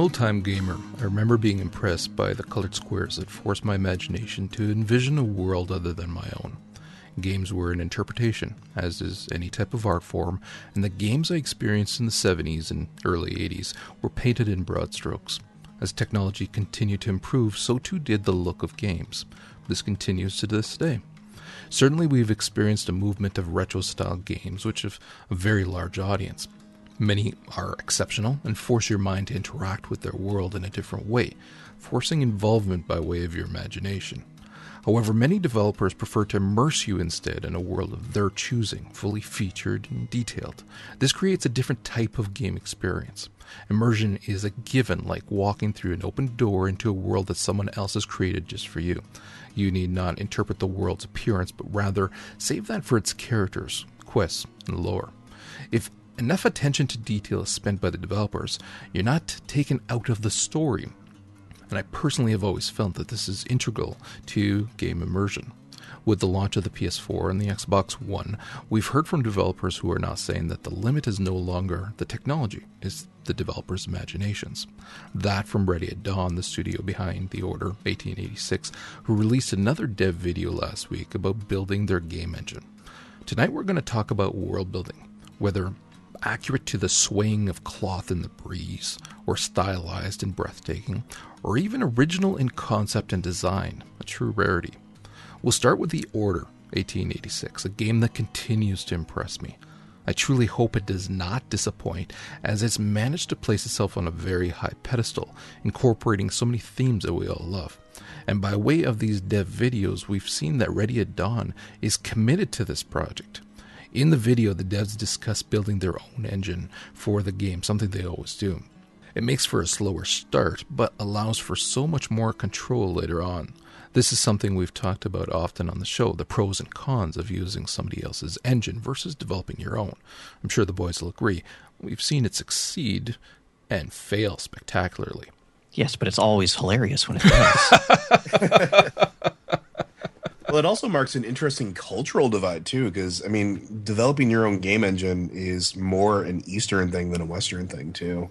As an old time gamer, I remember being impressed by the colored squares that forced my imagination to envision a world other than my own. Games were an interpretation, as is any type of art form, and the games I experienced in the 70s and early 80s were painted in broad strokes. As technology continued to improve, so too did the look of games. This continues to this day. Certainly, we've experienced a movement of retro style games, which have a very large audience. Many are exceptional and force your mind to interact with their world in a different way, forcing involvement by way of your imagination. However, many developers prefer to immerse you instead in a world of their choosing, fully featured and detailed. This creates a different type of game experience. Immersion is a given, like walking through an open door into a world that someone else has created just for you. You need not interpret the world's appearance, but rather save that for its characters, quests, and lore. If enough attention to detail is spent by the developers, you're not taken out of the story. And I personally have always felt that this is integral to game immersion. With the launch of the PS4 and the Xbox One, we've heard from developers who are now saying that the limit is no longer the technology, it's the developers' imaginations. That from Ready at Dawn, the studio behind The Order 1886, who released another dev video last week about building their game engine. Tonight we're going to talk about world building, whether accurate to the swaying of cloth in the breeze, or stylized and breathtaking, or even original in concept and design, a true rarity. We'll start with The Order 1886, a game that continues to impress me. I truly hope it does not disappoint, as it's managed to place itself on a very high pedestal, incorporating so many themes that we all love. And by way of these dev videos, we've seen that Ready at Dawn is committed to this project. In the video, the devs discuss building their own engine for the game, something they always do. It makes for a slower start, but allows for so much more control later on. This is something we've talked about often on the show the pros and cons of using somebody else's engine versus developing your own. I'm sure the boys will agree. We've seen it succeed and fail spectacularly. Yes, but it's always hilarious when it does. well, it also marks an interesting cultural divide too, because I mean, developing your own game engine is more an Eastern thing than a Western thing too.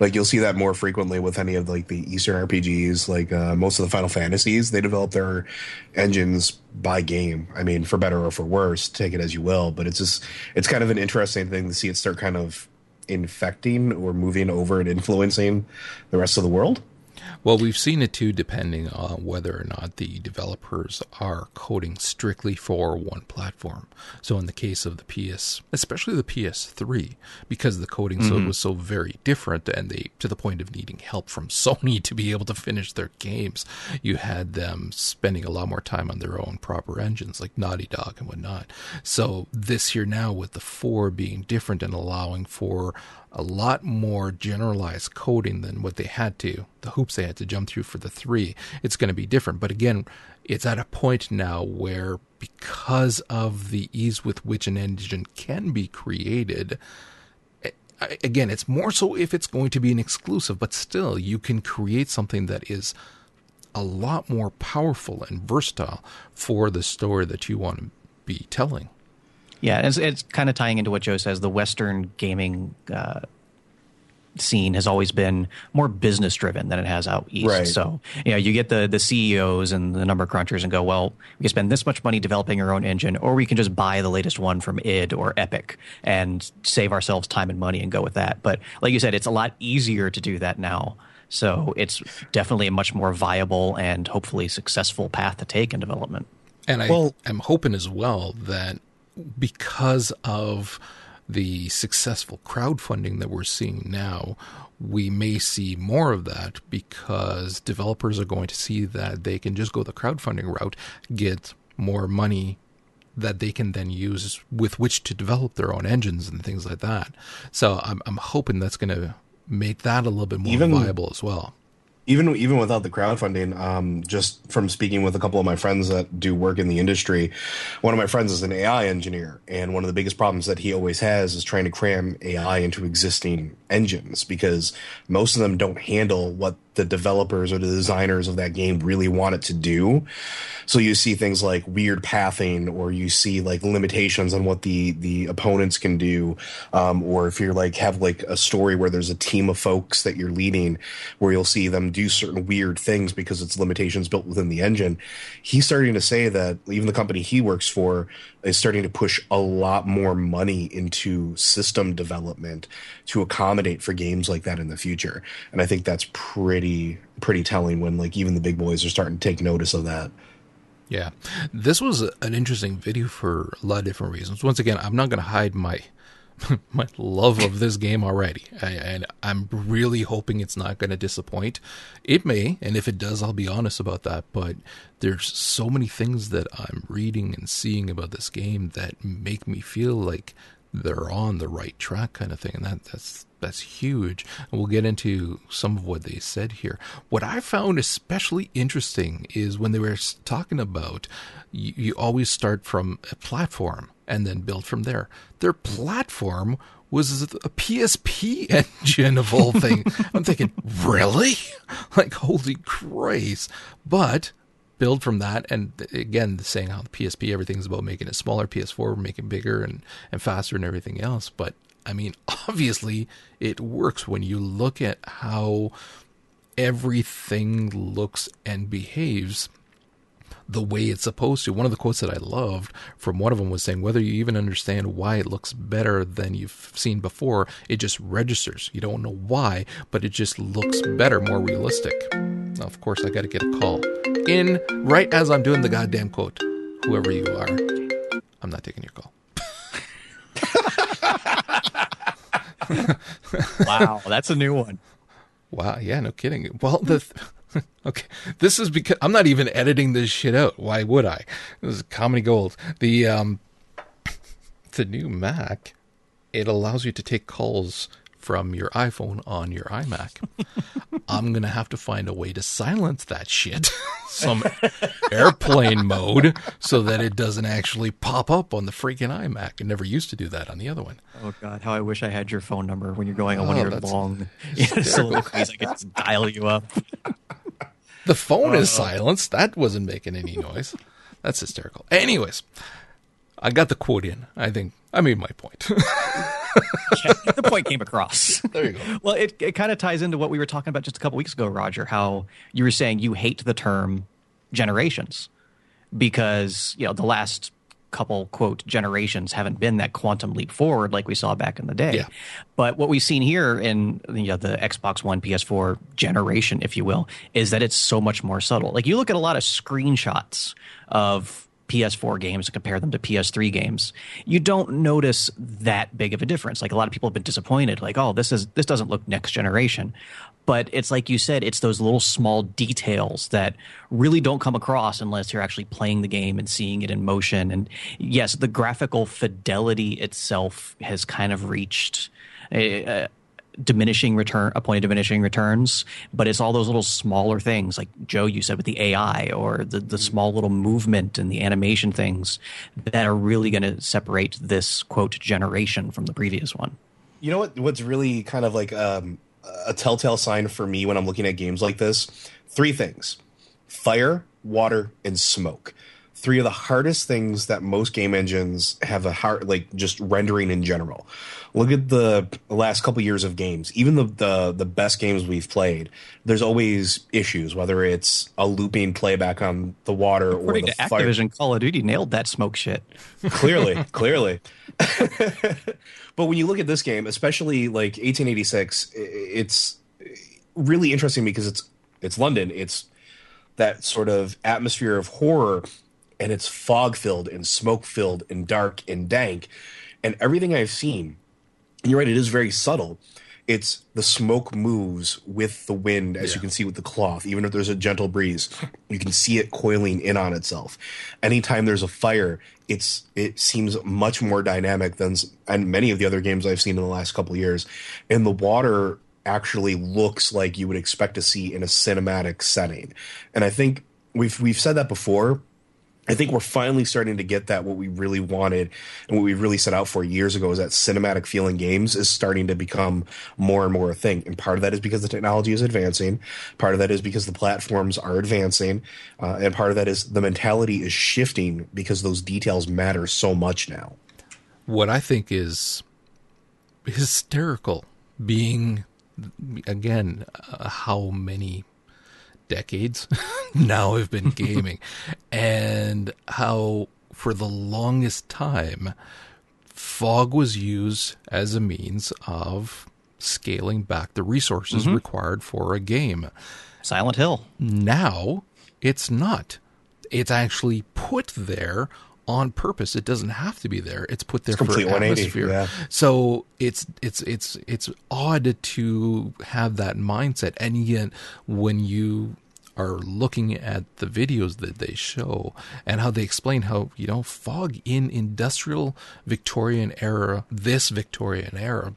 Like you'll see that more frequently with any of like the Eastern RPGs, like uh, most of the Final Fantasies, they develop their engines by game. I mean, for better or for worse, take it as you will. But it's just it's kind of an interesting thing to see it start kind of infecting or moving over and influencing the rest of the world. Well, we've seen it too, depending on whether or not the developers are coding strictly for one platform. So, in the case of the PS, especially the PS3, because the coding mm-hmm. was so very different, and they to the point of needing help from Sony to be able to finish their games, you had them spending a lot more time on their own proper engines, like Naughty Dog and whatnot. So, this here now with the four being different and allowing for a lot more generalized coding than what they had to, the hoops they had to jump through for the three. It's going to be different. But again, it's at a point now where because of the ease with which an engine can be created, again, it's more so if it's going to be an exclusive, but still, you can create something that is a lot more powerful and versatile for the story that you want to be telling. Yeah, it's, it's kind of tying into what Joe says. The Western gaming uh, scene has always been more business driven than it has out east. Right. So, you know, you get the the CEOs and the number crunchers and go, well, we can spend this much money developing our own engine, or we can just buy the latest one from id or Epic and save ourselves time and money and go with that. But like you said, it's a lot easier to do that now. So it's definitely a much more viable and hopefully successful path to take in development. And I, well, I'm hoping as well that because of the successful crowdfunding that we're seeing now, we may see more of that because developers are going to see that they can just go the crowdfunding route, get more money that they can then use with which to develop their own engines and things like that. So I'm I'm hoping that's going to make that a little bit more Even, viable as well even even without the crowdfunding, um, just from speaking with a couple of my friends that do work in the industry, one of my friends is an AI engineer, and one of the biggest problems that he always has is trying to cram AI into existing engines because most of them don't handle what the developers or the designers of that game really want it to do. So you see things like weird pathing, or you see like limitations on what the the opponents can do, um, or if you're like have like a story where there's a team of folks that you're leading, where you'll see them do certain weird things because it's limitations built within the engine. He's starting to say that even the company he works for is starting to push a lot more money into system development to accommodate for games like that in the future. And I think that's pretty pretty telling when like even the big boys are starting to take notice of that. Yeah. This was an interesting video for a lot of different reasons. Once again, I'm not going to hide my my love of this game already, I, and I'm really hoping it's not going to disappoint. It may, and if it does, I'll be honest about that. But there's so many things that I'm reading and seeing about this game that make me feel like they're on the right track, kind of thing, and that that's that's huge. And we'll get into some of what they said here. What I found especially interesting is when they were talking about you, you always start from a platform and then build from there. Their platform was a PSP engine of all things. I'm thinking, really? Like, holy Christ. But build from that. And again, saying how the PSP, everything's about making it smaller. PS4, making bigger and, and faster and everything else. But I mean, obviously, it works when you look at how everything looks and behaves the way it's supposed to. One of the quotes that I loved from one of them was saying, whether you even understand why it looks better than you've seen before, it just registers. You don't know why, but it just looks better, more realistic. Now, of course, I got to get a call in right as I'm doing the goddamn quote. Whoever you are, I'm not taking your call. wow, that's a new one. Wow, yeah, no kidding. Well, the okay, this is because I'm not even editing this shit out. Why would I? This is comedy gold. The um, the new Mac, it allows you to take calls from your iPhone on your iMac. I'm going to have to find a way to silence that shit, some airplane mode, so that it doesn't actually pop up on the freaking iMac. It never used to do that on the other one. Oh, God. How I wish I had your phone number when you're going on oh, one of your long soliloquies. I could just dial you up. The phone is silenced. That wasn't making any noise. That's hysterical. Anyways, I got the quote in. I think I made my point. yeah, the point came across. There you go. Well, it, it kind of ties into what we were talking about just a couple weeks ago, Roger, how you were saying you hate the term generations because, you know, the last couple quote generations haven't been that quantum leap forward like we saw back in the day. Yeah. But what we've seen here in you know, the Xbox One, PS4 generation, if you will, is that it's so much more subtle. Like you look at a lot of screenshots of PS4 games and compare them to PS3 games, you don't notice that big of a difference. Like a lot of people have been disappointed, like, oh, this is this doesn't look next generation. But it's like you said, it's those little small details that really don't come across unless you're actually playing the game and seeing it in motion. And yes, the graphical fidelity itself has kind of reached a, a diminishing return a point of diminishing returns but it's all those little smaller things like joe you said with the ai or the, the small little movement and the animation things that are really going to separate this quote generation from the previous one you know what what's really kind of like um, a telltale sign for me when i'm looking at games like this. Three things. Fire water and smoke three of the hardest things that most game engines have a hard like just rendering in general look at the last couple years of games. Even the, the the best games we've played, there's always issues. Whether it's a looping playback on the water According or the to fire. Activision, Call of Duty nailed that smoke shit. Clearly, clearly. but when you look at this game, especially like 1886, it's really interesting because it's it's London. It's that sort of atmosphere of horror, and it's fog filled and smoke filled and dark and dank. And everything I've seen you're right, it is very subtle. it's the smoke moves with the wind, as yeah. you can see with the cloth. Even if there's a gentle breeze, you can see it coiling in on itself. Anytime there's a fire, it's it seems much more dynamic than and many of the other games I've seen in the last couple years. And the water actually looks like you would expect to see in a cinematic setting. And I think we've we've said that before I think we're finally starting to get that what we really wanted and what we really set out for years ago is that cinematic feeling games is starting to become more and more a thing. And part of that is because the technology is advancing. Part of that is because the platforms are advancing. Uh, and part of that is the mentality is shifting because those details matter so much now. What I think is hysterical being, again, uh, how many decades now have been gaming and how for the longest time fog was used as a means of scaling back the resources mm-hmm. required for a game. Silent Hill. Now it's not. It's actually put there on purpose. It doesn't have to be there. It's put there it's for atmosphere. Yeah. So it's it's it's it's odd to have that mindset, and yet when you are looking at the videos that they show and how they explain how you know fog in industrial Victorian era, this Victorian era,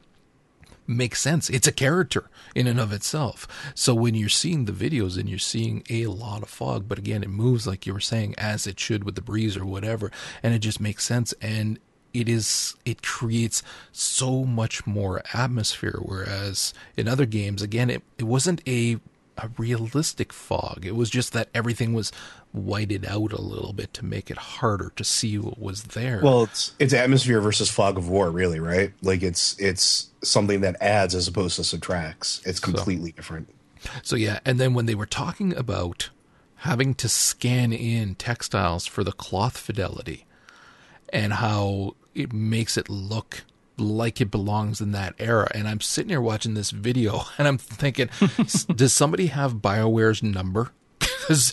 makes sense. It's a character in and of itself. So when you're seeing the videos and you're seeing a lot of fog, but again, it moves like you were saying, as it should with the breeze or whatever, and it just makes sense. And it is it creates so much more atmosphere. Whereas in other games, again, it, it wasn't a a realistic fog. It was just that everything was whited out a little bit to make it harder to see what was there. Well, it's it's atmosphere versus fog of war, really, right? Like it's it's something that adds as opposed to subtracts. It's completely so, different. So yeah, and then when they were talking about having to scan in textiles for the cloth fidelity and how it makes it look like it belongs in that era. And I'm sitting here watching this video and I'm thinking, does somebody have BioWare's number? Because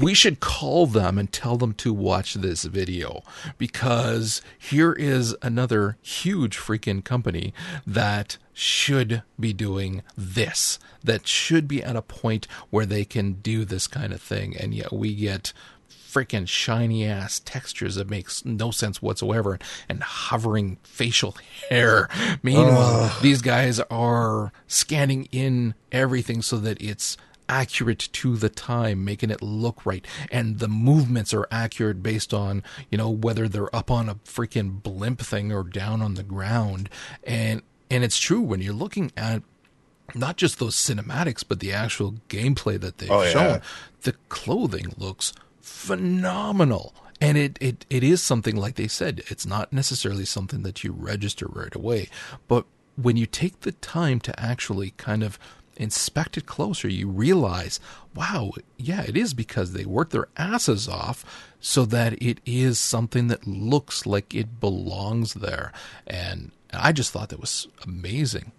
we should call them and tell them to watch this video because here is another huge freaking company that should be doing this, that should be at a point where they can do this kind of thing. And yet we get freaking shiny ass textures that makes no sense whatsoever and hovering facial hair. Meanwhile, these guys are scanning in everything so that it's accurate to the time, making it look right. And the movements are accurate based on, you know, whether they're up on a freaking blimp thing or down on the ground. And and it's true when you're looking at not just those cinematics, but the actual gameplay that they've oh, shown. Yeah. The clothing looks phenomenal. And it, it, it is something, like they said, it's not necessarily something that you register right away. But when you take the time to actually kind of inspect it closer, you realize, wow, yeah, it is because they work their asses off so that it is something that looks like it belongs there. And I just thought that was amazing.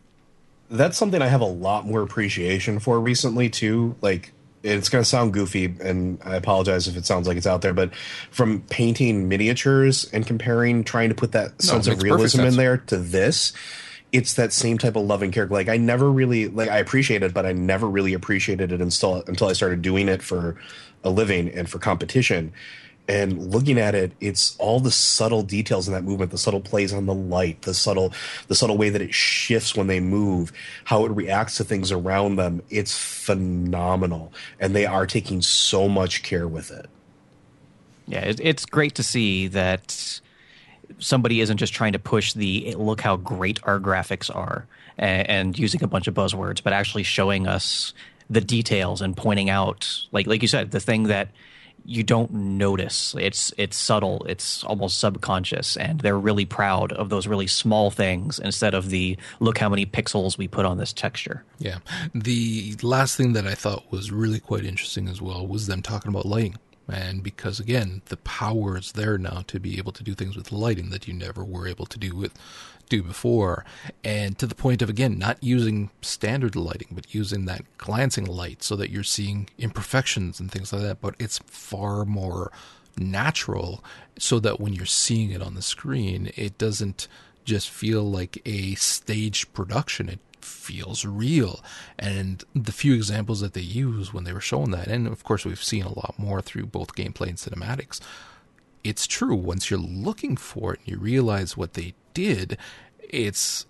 That's something I have a lot more appreciation for recently, too. Like, it's going to sound goofy, and I apologize if it sounds like it's out there, but from painting miniatures and comparing, trying to put that no, sense of realism in there to this, it's that same type of loving care. Like I never really like I appreciate it, but I never really appreciated it until until I started doing it for a living and for competition. And looking at it it's all the subtle details in that movement the subtle plays on the light the subtle the subtle way that it shifts when they move how it reacts to things around them. It's phenomenal. And they are taking so much care with it. Yeah it's great to see that somebody isn't just trying to push the look how great our graphics are and, and using a bunch of buzzwords but actually showing us the details and pointing out like like you said the thing that you don't notice. It's it's subtle. It's almost subconscious, and they're really proud of those really small things instead of the look how many pixels we put on this texture. Yeah. The last thing that I thought was really quite interesting as well was them talking about lighting. And because again, the power is there now to be able to do things with lighting that you never were able to do with do before, and to the point of again not using standard lighting, but using that glancing light so that you're seeing imperfections and things like that. But it's far more natural, so that when you're seeing it on the screen, it doesn't just feel like a staged production. It feels real. And the few examples that they use when they were showing that, and of course we've seen a lot more through both gameplay and cinematics, it's true. Once you're looking for it and you realize what they did, it's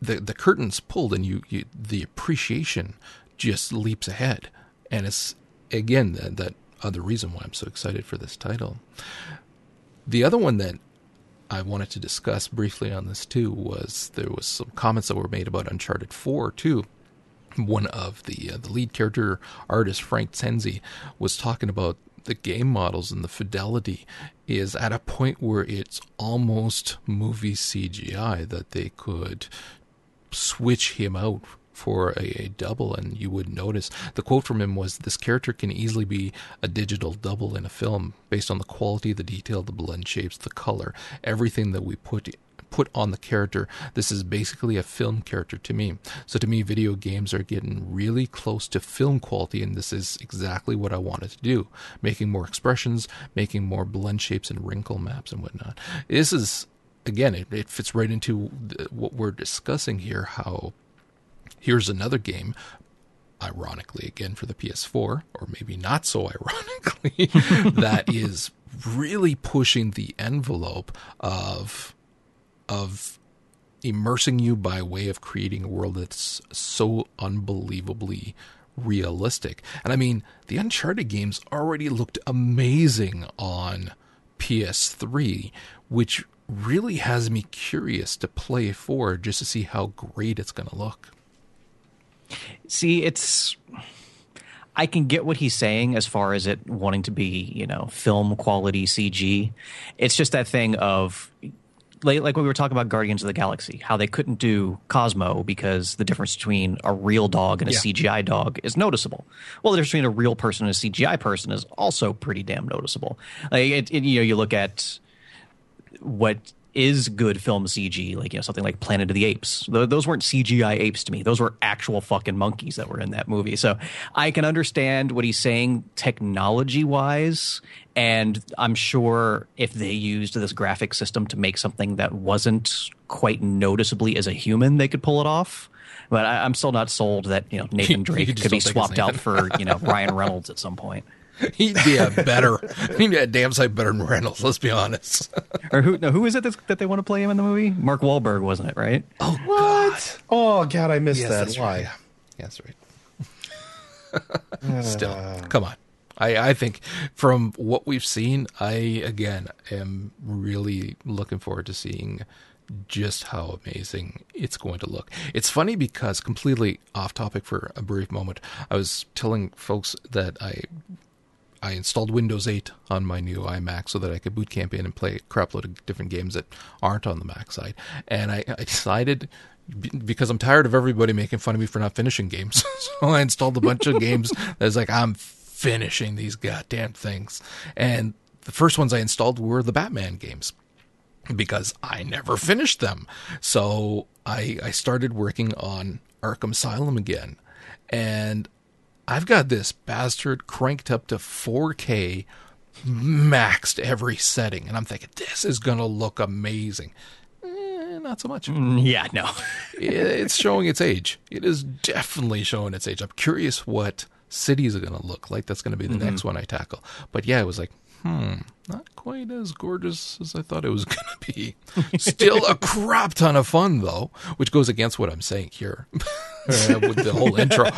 the the curtains pulled and you, you the appreciation just leaps ahead. And it's again that, that other reason why I'm so excited for this title. The other one that I wanted to discuss briefly on this too was there was some comments that were made about Uncharted 4 too. One of the uh, the lead character artist Frank Tenzi was talking about the game models and the fidelity is at a point where it's almost movie CGI that they could switch him out for a, a, double and you would notice the quote from him was this character can easily be a digital double in a film based on the quality the detail the blend shapes the color everything that we put put on the character. This is basically a film character to me. So to me video games are getting really close to film quality and this is exactly what i wanted to do making more expressions making more blend shapes and wrinkle maps and whatnot. This is again it, it fits right into what we're discussing here how Here's another game, ironically again for the PS4, or maybe not so ironically, that is really pushing the envelope of of immersing you by way of creating a world that's so unbelievably realistic. And I mean, the Uncharted games already looked amazing on PS3, which really has me curious to play forward just to see how great it's going to look. See, it's I can get what he's saying as far as it wanting to be, you know, film quality CG. It's just that thing of like, like when we were talking about Guardians of the Galaxy, how they couldn't do Cosmo because the difference between a real dog and a yeah. CGI dog is noticeable. Well, the difference between a real person and a CGI person is also pretty damn noticeable. Like it, it, you know, you look at what is good film CG, like you know something like Planet of the Apes. Those weren't CGI apes to me; those were actual fucking monkeys that were in that movie. So I can understand what he's saying technology wise, and I'm sure if they used this graphic system to make something that wasn't quite noticeably as a human, they could pull it off. But I, am still not sold that you know Nathan Drake could be swapped out for you know Ryan Reynolds at some point. He'd be a better, he'd be a damn sight better than Reynolds. Let's be honest. or who? No, who is it that they want to play him in the movie? Mark Wahlberg, wasn't it? Right? Oh, what? Oh God, I missed yes, that. Why? Right. Yeah, that's right. Still, come on. I, I think from what we've seen, I again am really looking forward to seeing just how amazing it's going to look. It's funny because completely off topic for a brief moment, I was telling folks that I I installed Windows 8 on my new iMac so that I could boot camp in and play a crapload of different games that aren't on the Mac side. And I, I decided because I'm tired of everybody making fun of me for not finishing games, so I installed a bunch of games that's like I'm finishing these goddamn things. And the first ones I installed were the Batman games because I never finished them. So I I started working on Arkham Asylum again. And I've got this bastard cranked up to 4K, maxed every setting, and I'm thinking this is going to look amazing. Eh, not so much. Mm, yeah, no. it's showing its age. It is definitely showing its age. I'm curious what cities are going to look like. That's going to be the mm-hmm. next one I tackle. But yeah, it was like, hmm, not quite as gorgeous as I thought it was going to be. Still a crap ton of fun, though, which goes against what I'm saying here uh, with the whole intro.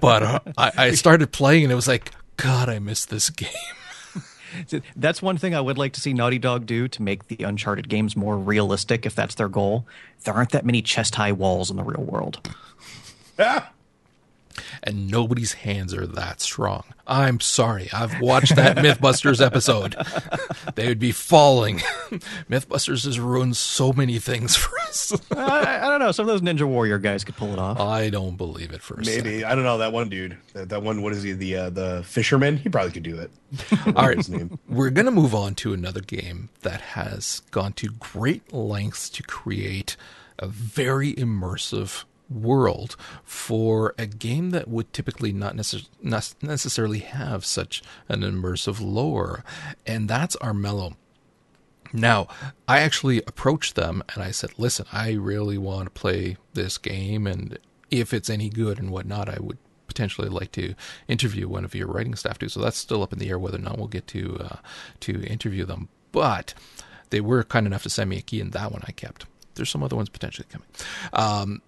But uh, I, I started playing and it was like, God, I miss this game. That's one thing I would like to see Naughty Dog do to make the Uncharted games more realistic, if that's their goal. There aren't that many chest high walls in the real world. Ah and nobody's hands are that strong. I'm sorry. I've watched that Mythbusters episode. they would be falling. Mythbusters has ruined so many things for us. I, I, don't know. Some of those Ninja Warrior guys could pull it off. I don't believe it for a Maybe. Second. I don't know. That one dude. That, that one, what is he? The uh, the fisherman? He probably could do it. All right. We're going to move on to another game that has gone to great lengths to create a very immersive world for a game that would typically not, necess- not necessarily have such an immersive lore, and that's Armello. Now, I actually approached them and I said, "Listen, I really want to play this game, and if it's any good and whatnot, I would potentially like to interview one of your writing staff too. So that's still up in the air whether or not we'll get to uh, to interview them. But they were kind enough to send me a key, and that one I kept. There's some other ones potentially coming. Um,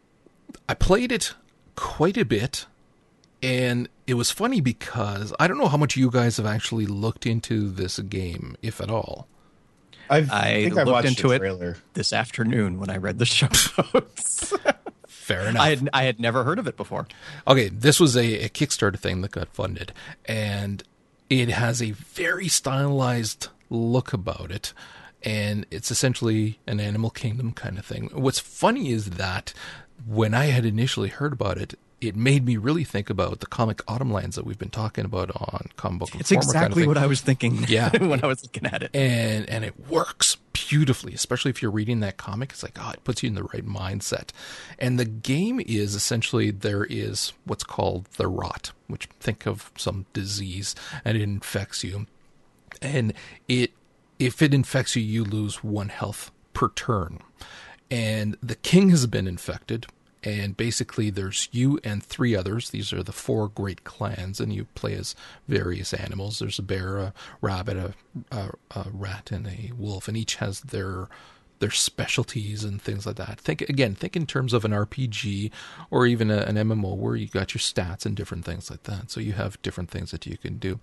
I played it quite a bit, and it was funny because I don't know how much you guys have actually looked into this game, if at all. I've, I, I looked into it this afternoon when I read the show notes. Fair enough. I had I had never heard of it before. Okay, this was a, a Kickstarter thing that got funded, and it has a very stylized look about it, and it's essentially an Animal Kingdom kind of thing. What's funny is that when I had initially heard about it, it made me really think about the comic Autumnlands that we've been talking about on comic book. It's exactly kind of what I was thinking. Yeah, when I was looking at it, and and it works beautifully, especially if you're reading that comic. It's like, oh, it puts you in the right mindset. And the game is essentially there is what's called the rot, which think of some disease, and it infects you, and it if it infects you, you lose one health per turn. And the king has been infected, and basically there's you and three others. These are the four great clans, and you play as various animals. There's a bear, a rabbit, a, a, a rat, and a wolf, and each has their their specialties and things like that. Think again, think in terms of an RPG or even a, an MMO where you got your stats and different things like that. So you have different things that you can do,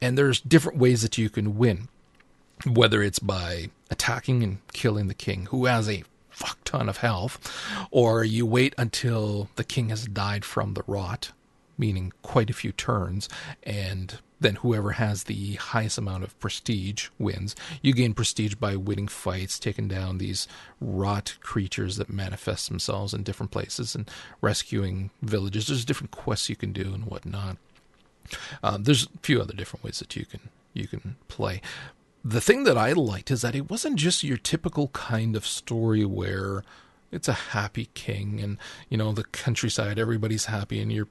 and there's different ways that you can win, whether it's by attacking and killing the king, who has a fuck ton of health, or you wait until the king has died from the rot, meaning quite a few turns, and then whoever has the highest amount of prestige wins. You gain prestige by winning fights, taking down these rot creatures that manifest themselves in different places, and rescuing villages. There's different quests you can do and whatnot. Um, there's a few other different ways that you can you can play, the thing that I liked is that it wasn't just your typical kind of story where it's a happy king and you know the countryside everybody's happy and you're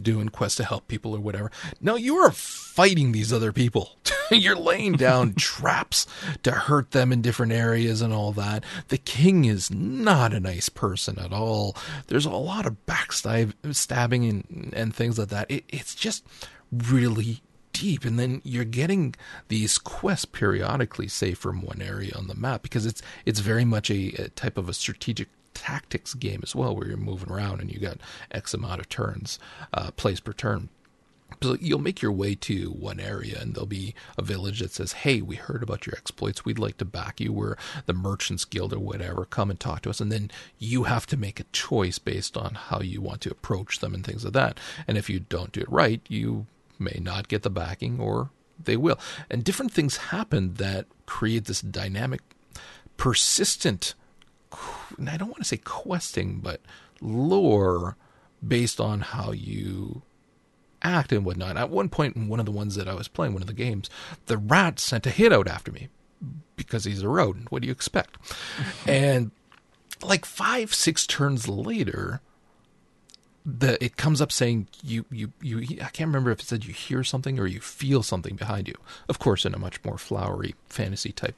doing quests to help people or whatever. No, you are fighting these other people. you're laying down traps to hurt them in different areas and all that. The king is not a nice person at all. There's a lot of backstabbing and, and things like that. It, it's just really deep and then you're getting these quests periodically say from one area on the map because it's it's very much a, a, type of a strategic tactics game as well where you're moving around and you got x amount of turns uh, plays per turn. So you'll make your way to one area and there'll be a village that says hey we heard about your exploits. We'd like to back you. We're the merchants guild or whatever. Come and talk to us. And then you have to make a choice based on how you want to approach them and things like that. And if you don't do it right you may not get the backing or they will. And different things happen that create this dynamic, persistent, and I don't want to say questing, but lore based on how you act and whatnot. At one point in one of the ones that I was playing, one of the games, the rat sent a hit out after me because he's a rodent. What do you expect? and like five, six turns later, the it comes up saying you you you I can't remember if it said you hear something or you feel something behind you. Of course, in a much more flowery fantasy type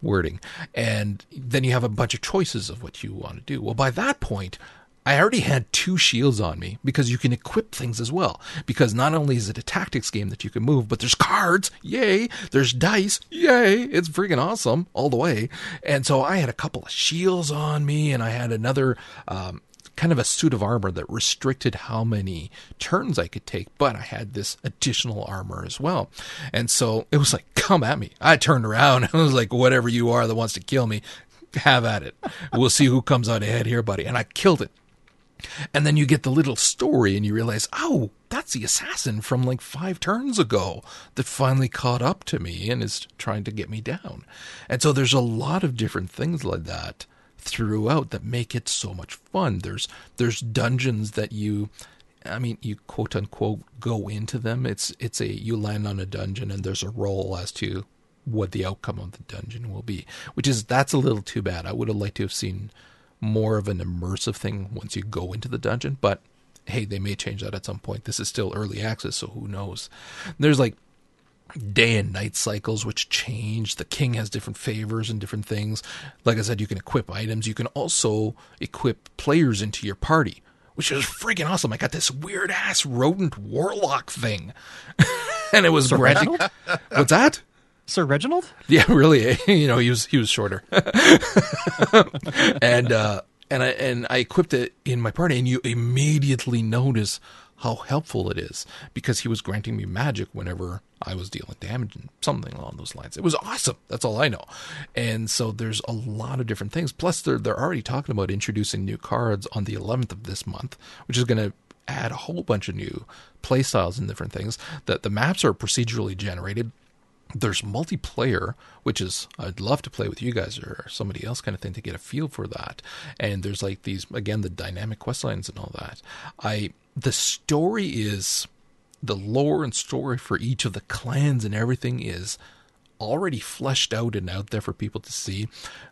wording, and then you have a bunch of choices of what you want to do. Well, by that point. I already had two shields on me because you can equip things as well. Because not only is it a tactics game that you can move, but there's cards, yay! There's dice, yay! It's freaking awesome all the way. And so I had a couple of shields on me, and I had another um, kind of a suit of armor that restricted how many turns I could take, but I had this additional armor as well. And so it was like, come at me. I turned around I was like, whatever you are that wants to kill me, have at it. We'll see who comes out ahead here, buddy. And I killed it. And then you get the little story and you realize, oh, that's the assassin from like five turns ago that finally caught up to me and is trying to get me down. And so there's a lot of different things like that throughout that make it so much fun. There's there's dungeons that you I mean, you quote unquote go into them. It's it's a you land on a dungeon and there's a roll as to what the outcome of the dungeon will be, which is that's a little too bad. I would have liked to have seen more of an immersive thing once you go into the dungeon, but hey, they may change that at some point. This is still early access, so who knows? There's like day and night cycles which change. The king has different favors and different things. Like I said, you can equip items. You can also equip players into your party, which is freaking awesome. I got this weird ass rodent warlock thing, and it was Sir granting. What's that? Sir Reginald? Yeah, really. You know, he was he was shorter, and uh, and I and I equipped it in my party, and you immediately notice how helpful it is because he was granting me magic whenever I was dealing damage and something along those lines. It was awesome. That's all I know. And so there's a lot of different things. Plus, they're they're already talking about introducing new cards on the 11th of this month, which is going to add a whole bunch of new playstyles and different things. That the maps are procedurally generated there's multiplayer, which is I'd love to play with you guys or somebody else kind of thing to get a feel for that. And there's like these again the dynamic quest lines and all that. I the story is the lore and story for each of the clans and everything is already fleshed out and out there for people to see.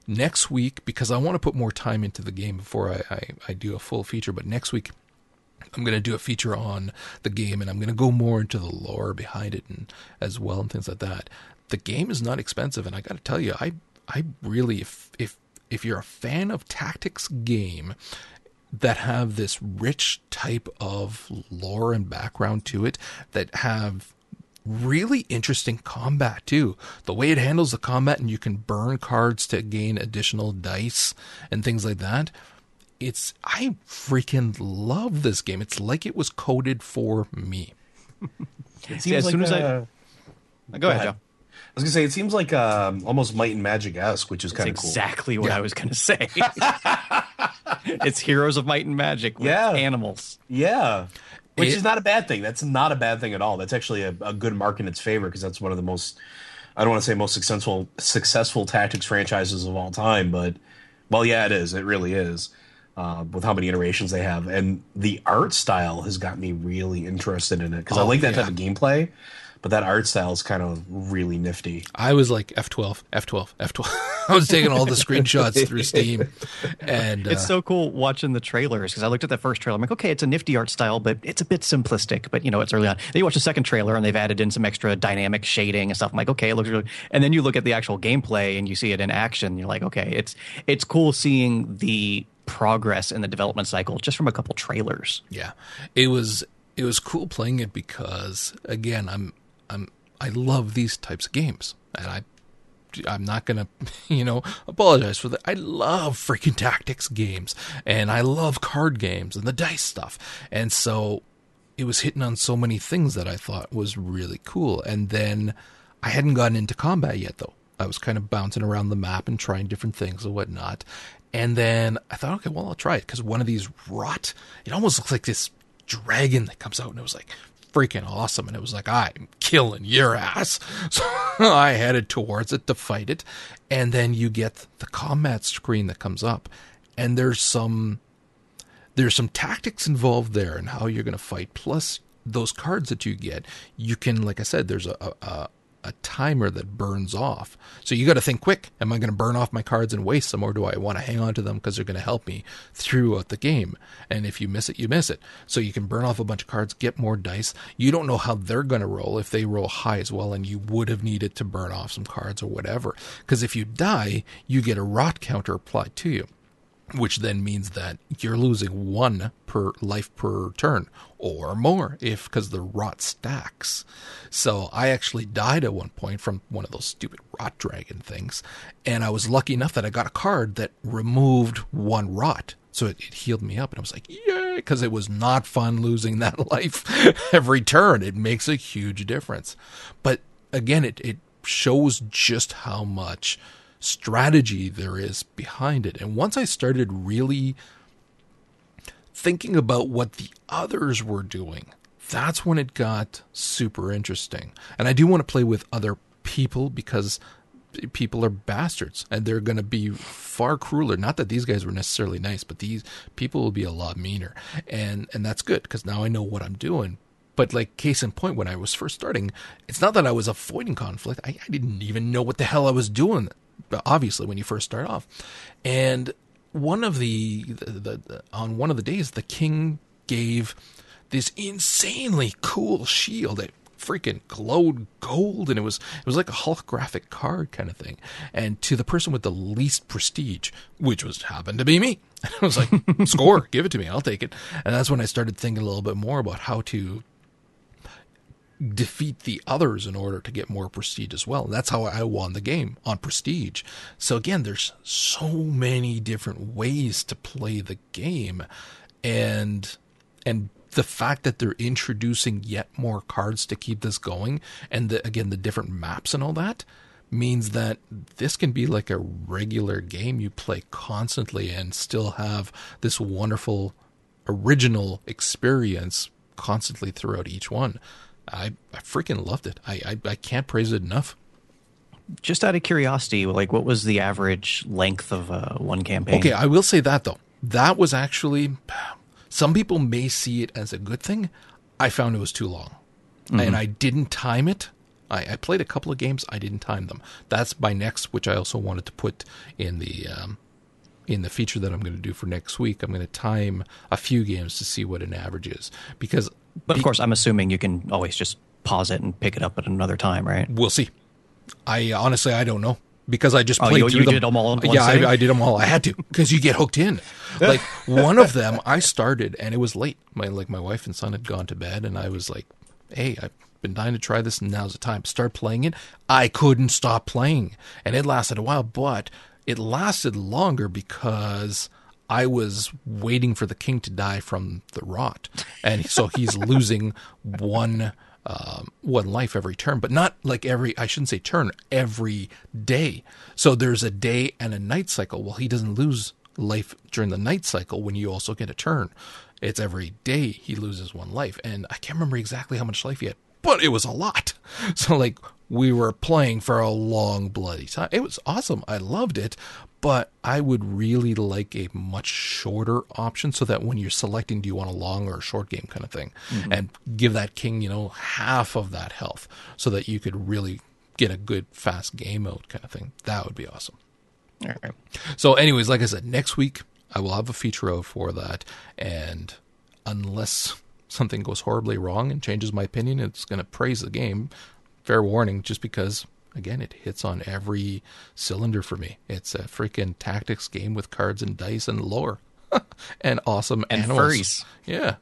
Next week, because I want to put more time into the game before I, I, I do a full feature, but next week I'm going to do a feature on the game and I'm going to go more into the lore behind it and as well and things like that. The game is not expensive and I got to tell you I I really if if if you're a fan of tactics game that have this rich type of lore and background to it that have really interesting combat too. The way it handles the combat and you can burn cards to gain additional dice and things like that it's I freaking love this game. It's like it was coded for me. it seems as like soon as I go, go ahead, Joe. I was gonna say it seems like um, almost Might and Magic esque, which is kind of cool. Exactly what yeah. I was gonna say. it's Heroes of Might and Magic with yeah. animals. Yeah, which it, is not a bad thing. That's not a bad thing at all. That's actually a, a good mark in its favor because that's one of the most I don't want to say most successful successful tactics franchises of all time, but well, yeah, it is. It really is uh, with how many iterations they have, and the art style has got me really interested in it because oh, I like that yeah. type of gameplay. But that art style is kind of really nifty. I was like F12, F12, F12. I was taking all the screenshots through Steam, and uh, it's so cool watching the trailers because I looked at the first trailer. I'm like, okay, it's a nifty art style, but it's a bit simplistic. But you know, it's early on. Then you watch the second trailer, and they've added in some extra dynamic shading and stuff. I'm like, okay, it looks really. And then you look at the actual gameplay, and you see it in action. You're like, okay, it's it's cool seeing the progress in the development cycle just from a couple trailers. Yeah, it was it was cool playing it because again, I'm I'm I love these types of games, and I I'm not gonna, you know, apologize for that. I love freaking tactics games, and I love card games and the dice stuff, and so it was hitting on so many things that I thought was really cool. And then I hadn't gotten into combat yet, though. I was kind of bouncing around the map and trying different things and whatnot. And then I thought, okay, well, I'll try it because one of these rot, it almost looks like this dragon that comes out and it was like freaking awesome. And it was like, I'm killing your ass. So I headed towards it to fight it. And then you get the combat screen that comes up and there's some, there's some tactics involved there and how you're going to fight. Plus those cards that you get, you can, like I said, there's a, a, a timer that burns off. So you got to think quick. Am I going to burn off my cards and waste them, or do I want to hang on to them because they're going to help me throughout the game? And if you miss it, you miss it. So you can burn off a bunch of cards, get more dice. You don't know how they're going to roll if they roll high as well, and you would have needed to burn off some cards or whatever. Because if you die, you get a rot counter applied to you which then means that you're losing one per life per turn or more if because the rot stacks. So I actually died at one point from one of those stupid rot dragon things, and I was lucky enough that I got a card that removed one rot. So it, it healed me up, and I was like, "Yay!" Because it was not fun losing that life every turn. It makes a huge difference. But again, it it shows just how much strategy there is behind it. And once I started really thinking about what the others were doing, that's when it got super interesting. And I do want to play with other people because people are bastards and they're going to be far crueler. Not that these guys were necessarily nice but these people will be a lot meaner. And and that's good because now i know what i'm doing. But like case in point when i was first starting it's not that i was avoiding conflict. I, I didn't even know what the hell i was doing obviously when you first start off. And one of the, the, the, on one of the days, the king gave this insanely cool shield that freaking glowed gold and it was it was like a holographic card kind of thing and to the person with the least prestige which was happened to be me And I was like, score, give it to me, I'll take it. And that's when I started thinking a little bit more about how to defeat the others in order to get more prestige as well. That's how I won the game on prestige. So again, there's so many different ways to play the game and and the fact that they're introducing yet more cards to keep this going and the, again the different maps and all that means that this can be like a regular game you play constantly and still have this wonderful original experience constantly throughout each one. I, I freaking loved it. I, I, I can't praise it enough. Just out of curiosity, like what was the average length of uh, one campaign? Okay, I will say that though. That was actually some people may see it as a good thing. I found it was too long, mm-hmm. and I didn't time it. I, I, played a couple of games. I didn't time them. That's my next, which I also wanted to put in the um, in the feature that I'm going to do for next week. I'm going to time a few games to see what an average is because but of course, I'm assuming you can always just pause it and pick it up at another time, right? We'll see. I honestly, I don't know because I just oh, played oh, you, through you them. did them all. yeah, I, I, did them all. I had to because you get hooked in. Like one of them, I started and it was late. My like my wife and son had gone to bed, and I was like, "Hey, I've been dying to try this, and now's the time." Start playing it. I couldn't stop playing, and it lasted a while, but it lasted longer because I was waiting for the king to die from the rot, and so he's losing one um, one life every turn, but not like every I shouldn't say turn every day. So there's a day and a night cycle. Well, he doesn't lose life during the night cycle when you also get a turn. It's every day he loses one life, and I can't remember exactly how much life he had, but it was a lot. So like we were playing for a long bloody time. It was awesome. I loved it, but I would really like a much shorter option so that when you're selecting, do you want a long or a short game kind of thing, mm-hmm. and give that king, you know, half of that health so that you could really get a good fast game mode kind of thing. That would be awesome. All right. So, anyways, like I said, next week I will have a feature out for that, and unless something goes horribly wrong and changes my opinion, it's going to praise the game. Fair warning, just because again, it hits on every cylinder for me. It's a freaking tactics game with cards and dice and lore and awesome and animals. furries. Yeah.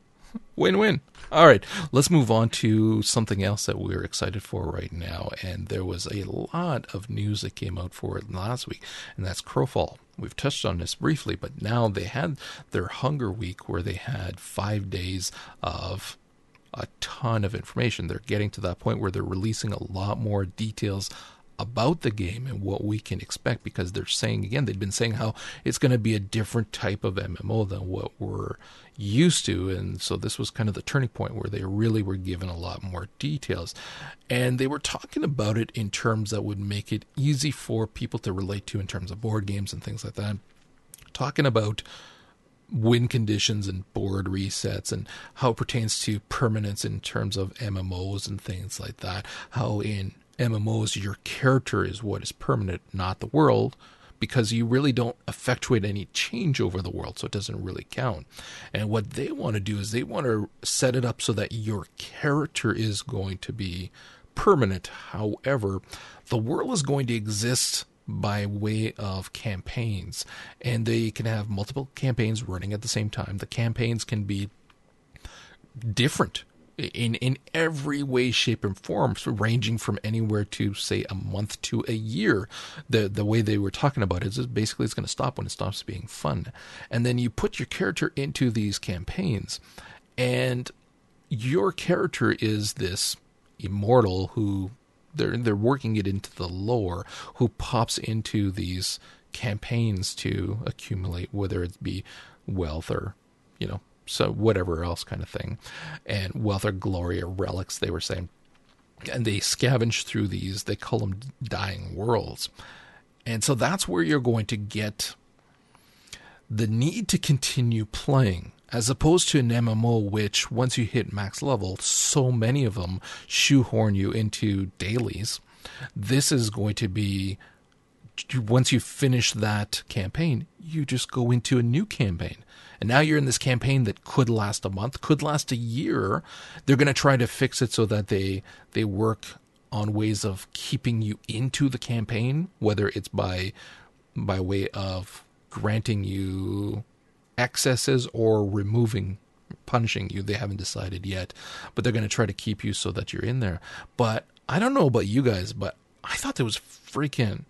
Win win. All right, let's move on to something else that we're excited for right now. And there was a lot of news that came out for it last week, and that's Crowfall. We've touched on this briefly, but now they had their Hunger Week where they had five days of a ton of information. They're getting to that point where they're releasing a lot more details about the game and what we can expect because they're saying again they've been saying how it's going to be a different type of MMO than what we're used to. And so this was kind of the turning point where they really were given a lot more details. And they were talking about it in terms that would make it easy for people to relate to in terms of board games and things like that. Talking about win conditions and board resets and how it pertains to permanence in terms of MMOs and things like that. How in MMOs your character is what is permanent, not the world, because you really don't effectuate any change over the world, so it doesn't really count. And what they want to do is they want to set it up so that your character is going to be permanent. However, the world is going to exist by way of campaigns. And they can have multiple campaigns running at the same time. The campaigns can be different in in every way, shape, and form, so ranging from anywhere to say a month to a year. The the way they were talking about it is basically it's going to stop when it stops being fun, and then you put your character into these campaigns, and your character is this immortal who they're they're working it into the lore who pops into these campaigns to accumulate whether it be wealth or you know so whatever else kind of thing. And wealth or glory or relics they were saying. And they scavenge through these they call them dying worlds. And so that's where you're going to get the need to continue playing as opposed to an MMO, which once you hit max level, so many of them shoehorn you into dailies. This is going to be once you finish that campaign, you just go into a new campaign. And now you're in this campaign that could last a month, could last a year. They're going to try to fix it so that they they work on ways of keeping you into the campaign, whether it's by by way of granting you excesses or removing punishing you. They haven't decided yet, but they're going to try to keep you so that you're in there. But I don't know about you guys, but I thought that was freaking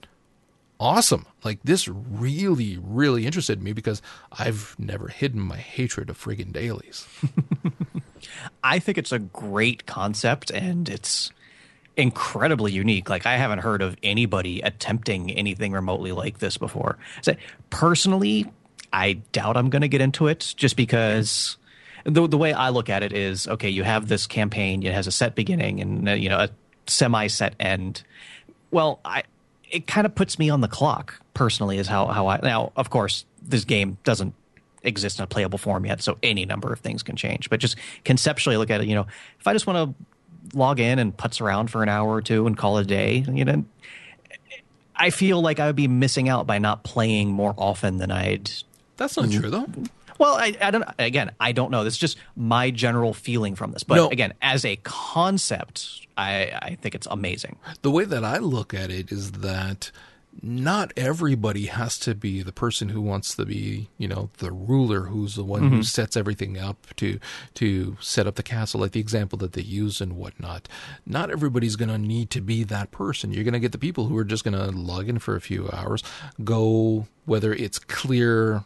awesome. Like this really, really interested me because I've never hidden my hatred of friggin' dailies. I think it's a great concept and it's incredibly unique. Like I haven't heard of anybody attempting anything remotely like this before. So personally, I doubt I'm going to get into it just because the the way I look at it is okay, you have this campaign, it has a set beginning and uh, you know a semi set end. Well, I it kind of puts me on the clock personally is how how I now of course this game doesn't exist in a playable form yet so any number of things can change but just conceptually look at it you know if i just want to log in and putz around for an hour or two and call it a day you know i feel like i would be missing out by not playing more often than i'd that's not true though well, I, I don't. Again, I don't know. This is just my general feeling from this. But no. again, as a concept, I, I think it's amazing. The way that I look at it is that not everybody has to be the person who wants to be, you know, the ruler who's the one mm-hmm. who sets everything up to to set up the castle, like the example that they use and whatnot. Not everybody's going to need to be that person. You're going to get the people who are just going to log in for a few hours, go whether it's clear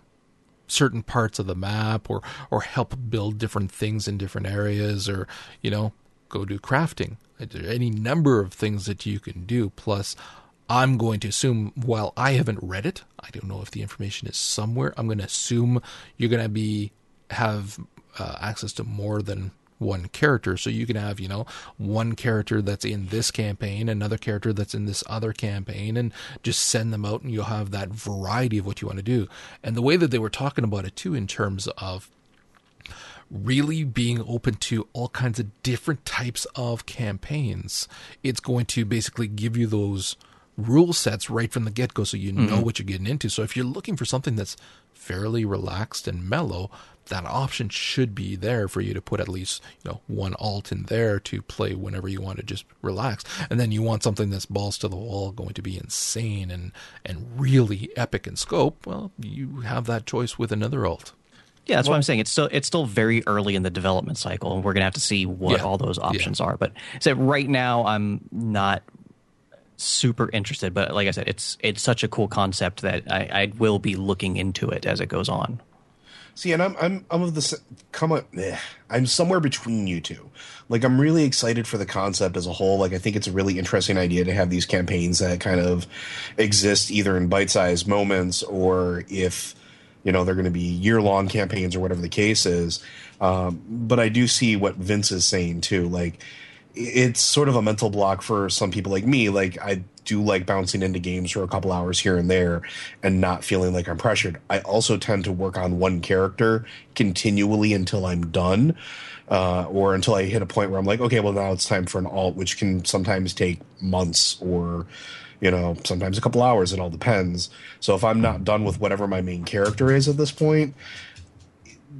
certain parts of the map or or help build different things in different areas or you know go do crafting. Any number of things that you can do? Plus i'm going to assume while i haven't read it i don't know if the information is somewhere i'm going to assume you're going to be have uh, access to more than one character. So you can have, you know, one character that's in this campaign, another character that's in this other campaign, and just send them out and you'll have that variety of what you want to do. And the way that they were talking about it too, in terms of really being open to all kinds of different types of campaigns, it's going to basically give you those rule sets right from the get go so you know mm-hmm. what you're getting into. So if you're looking for something that's fairly relaxed and mellow, that option should be there for you to put at least you know one alt in there to play whenever you want to just relax and then you want something that's balls to the wall going to be insane and and really epic in scope well you have that choice with another alt yeah, that's well, what I'm saying. It's still it's still very early in the development cycle, and we're gonna have to see what yeah, all those options yeah. are. But so right now, I'm not super interested. But like I said, it's it's such a cool concept that I, I will be looking into it as it goes on. See, and I'm I'm I'm of the come on, eh, I'm somewhere between you two. Like I'm really excited for the concept as a whole. Like I think it's a really interesting idea to have these campaigns that kind of exist either in bite-sized moments or if you know they're going to be year-long campaigns or whatever the case is. Um, but I do see what Vince is saying too. Like it's sort of a mental block for some people like me. Like I do like bouncing into games for a couple hours here and there and not feeling like I'm pressured. I also tend to work on one character continually until I'm done. Uh, or until I hit a point where I'm like, okay, well now it's time for an alt, which can sometimes take months or, you know, sometimes a couple hours. It all depends. So if I'm not done with whatever my main character is at this point,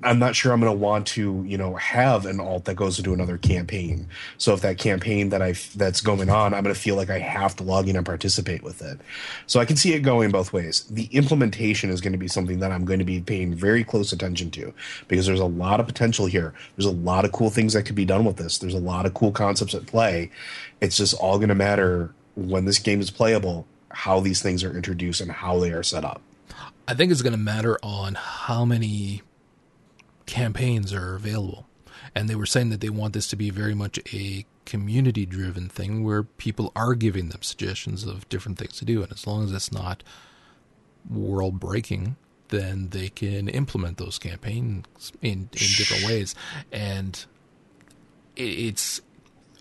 I'm not sure I'm going to want to, you know, have an alt that goes into another campaign. So if that campaign that I that's going on, I'm going to feel like I have to log in and participate with it. So I can see it going both ways. The implementation is going to be something that I'm going to be paying very close attention to because there's a lot of potential here. There's a lot of cool things that could be done with this. There's a lot of cool concepts at play. It's just all going to matter when this game is playable, how these things are introduced and how they are set up. I think it's going to matter on how many campaigns are available. And they were saying that they want this to be very much a community driven thing where people are giving them suggestions of different things to do. And as long as it's not world breaking, then they can implement those campaigns in, in different ways. And it's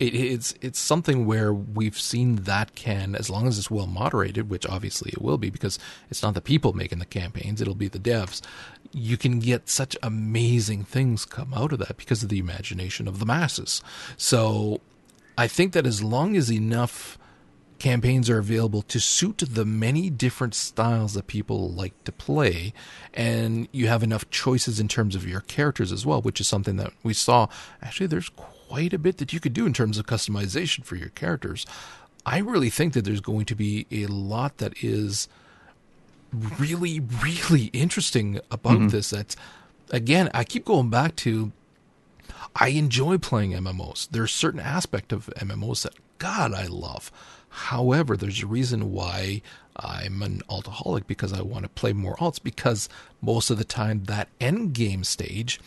it, it's it's something where we've seen that can, as long as it's well moderated, which obviously it will be, because it's not the people making the campaigns; it'll be the devs. You can get such amazing things come out of that because of the imagination of the masses. So, I think that as long as enough campaigns are available to suit the many different styles that people like to play and you have enough choices in terms of your characters as well which is something that we saw actually there's quite a bit that you could do in terms of customization for your characters. I really think that there's going to be a lot that is really, really interesting about mm-hmm. this. That again, I keep going back to. I enjoy playing MMOs. There's certain aspect of MMOs that God I love. However, there's a reason why I'm an altaholic because I want to play more alts because most of the time that end game stage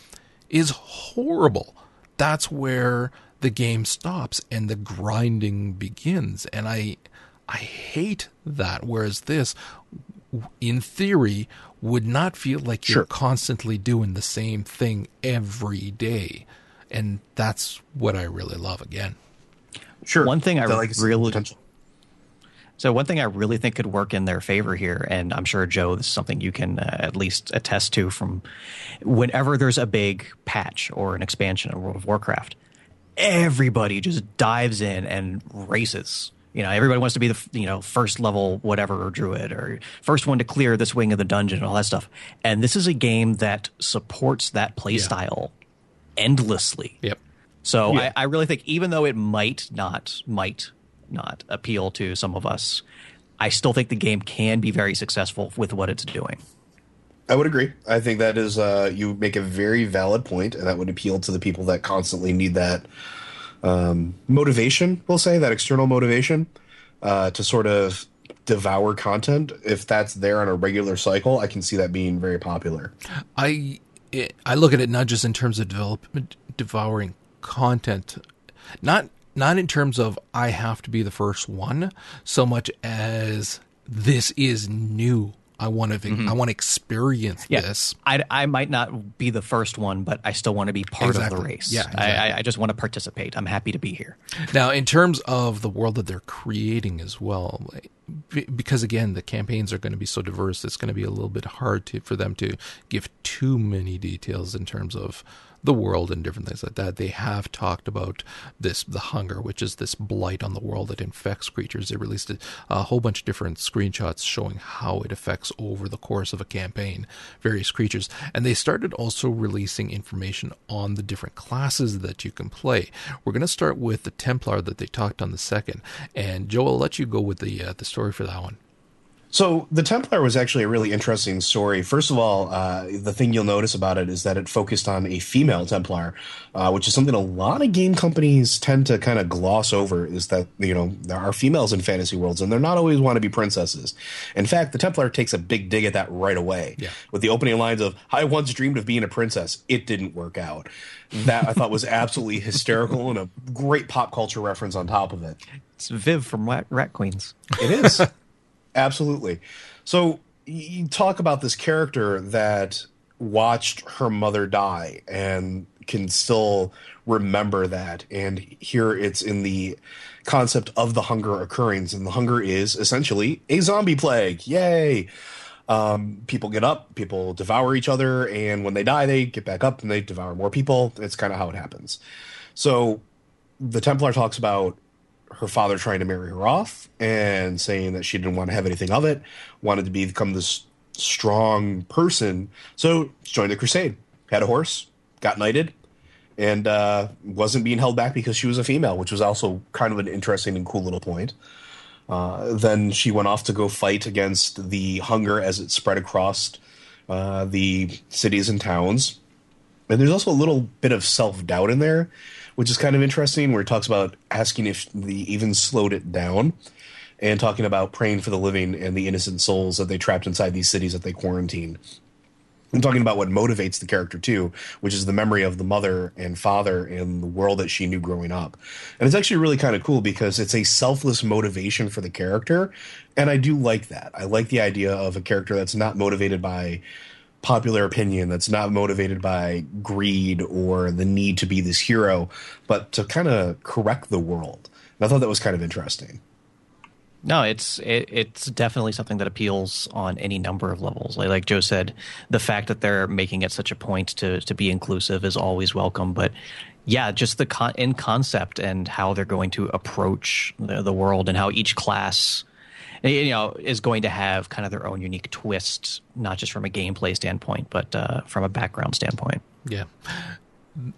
is horrible. That's where the game stops and the grinding begins. And I I hate that. Whereas this, in theory, would not feel like you're constantly doing the same thing every day. And that's what I really love again. Sure. One thing I like really potential. So one thing I really think could work in their favor here, and I'm sure Joe, this is something you can uh, at least attest to from whenever there's a big patch or an expansion in World of Warcraft, everybody just dives in and races. You know, everybody wants to be the you know first level whatever or druid or first one to clear this wing of the dungeon and all that stuff. And this is a game that supports that playstyle yeah. endlessly. Yep. So yeah. I, I really think even though it might not might not appeal to some of us, I still think the game can be very successful with what it's doing. I would agree. I think that is uh, you make a very valid point, and that would appeal to the people that constantly need that um, motivation. We'll say that external motivation uh, to sort of devour content. If that's there on a regular cycle, I can see that being very popular. I I look at it not just in terms of development, devouring content, not not in terms of I have to be the first one, so much as this is new. I want to mm-hmm. I want to experience yeah. this. I, I might not be the first one, but I still want to be part exactly. of the race. Yeah, exactly. I, I just want to participate. I'm happy to be here. Now, in terms of the world that they're creating as well, because again, the campaigns are going to be so diverse, it's going to be a little bit hard to, for them to give too many details in terms of the world and different things like that. They have talked about this, the hunger, which is this blight on the world that infects creatures. They released a, a whole bunch of different screenshots showing how it affects over the course of a campaign various creatures. And they started also releasing information on the different classes that you can play. We're going to start with the Templar that they talked on the second. And Joe, I'll let you go with the uh, the story for that one. So the Templar was actually a really interesting story. First of all, uh, the thing you'll notice about it is that it focused on a female Templar, uh, which is something a lot of game companies tend to kind of gloss over. Is that you know there are females in fantasy worlds, and they're not always want to be princesses. In fact, the Templar takes a big dig at that right away yeah. with the opening lines of "I once dreamed of being a princess. It didn't work out." That I thought was absolutely hysterical and a great pop culture reference on top of it. It's Viv from Rat, Rat Queens. It is. Absolutely. So you talk about this character that watched her mother die and can still remember that. And here it's in the concept of the hunger occurring. And the hunger is essentially a zombie plague. Yay! Um, people get up, people devour each other, and when they die, they get back up and they devour more people. It's kind of how it happens. So the Templar talks about her father trying to marry her off and saying that she didn't want to have anything of it, wanted to become this strong person. So she joined the crusade, had a horse, got knighted, and uh, wasn't being held back because she was a female, which was also kind of an interesting and cool little point. Uh, then she went off to go fight against the hunger as it spread across uh, the cities and towns. And there's also a little bit of self doubt in there which is kind of interesting, where he talks about asking if they even slowed it down and talking about praying for the living and the innocent souls that they trapped inside these cities that they quarantine. I'm talking about what motivates the character too, which is the memory of the mother and father and the world that she knew growing up. And it's actually really kind of cool because it's a selfless motivation for the character. And I do like that. I like the idea of a character that's not motivated by popular opinion that's not motivated by greed or the need to be this hero, but to kind of correct the world. And I thought that was kind of interesting. No, it's it, it's definitely something that appeals on any number of levels. Like, like Joe said, the fact that they're making it such a point to to be inclusive is always welcome. But yeah, just the con- in concept and how they're going to approach the, the world and how each class you know, is going to have kind of their own unique twist, not just from a gameplay standpoint, but uh, from a background standpoint. Yeah.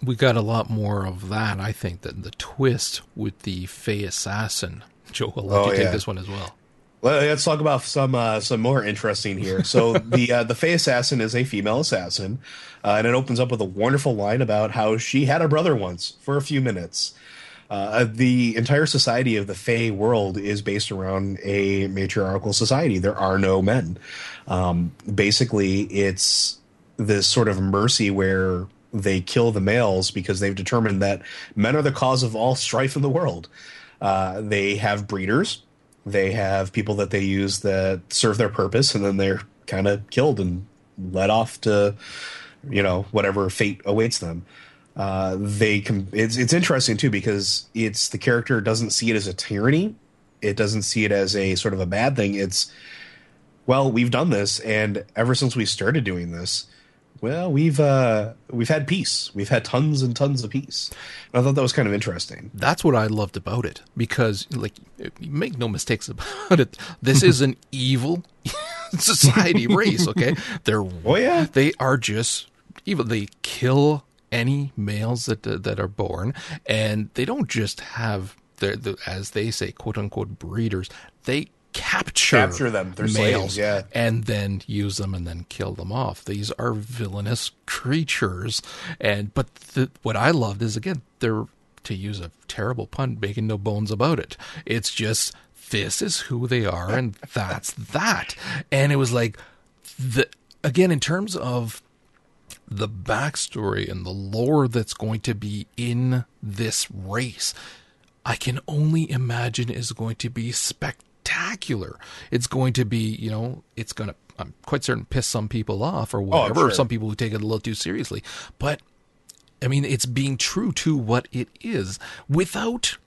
We got a lot more of that, I think, than the twist with the Fae Assassin. Joe, I'll let oh, you take this one as well. Let's talk about some uh, some more interesting here. So the uh, the Fae assassin is a female assassin, uh, and it opens up with a wonderful line about how she had a brother once for a few minutes. Uh, the entire society of the Fae world is based around a matriarchal society. There are no men. Um, basically, it's this sort of mercy where they kill the males because they've determined that men are the cause of all strife in the world. Uh, they have breeders they have people that they use that serve their purpose, and then they're kind of killed and let off to, you know, whatever fate awaits them. Uh, they can. It's it's interesting too because it's the character doesn't see it as a tyranny. It doesn't see it as a sort of a bad thing. It's well, we've done this, and ever since we started doing this, well, we've uh, we've had peace. We've had tons and tons of peace. And I thought that was kind of interesting. That's what I loved about it because, like, make no mistakes about it. This is an evil society race. Okay, they're oh yeah, they are just evil. They kill any males that uh, that are born, and they don't just have their, the, as they say, quote unquote breeders. They capture, capture them, They're males, slaves, yeah, and then use them and then kill them off. These are villainous creatures, and but the, what I loved is again they're to use a terrible pun, making no bones about it. It's just this is who they are, and that's that. And it was like the again in terms of the backstory and the lore that's going to be in this race. I can only imagine is going to be spectacular. It's going to be, you know, it's going to, I'm quite certain, piss some people off or oh, whatever, oh, sure. some people who take it a little too seriously. But, I mean, it's being true to what it is without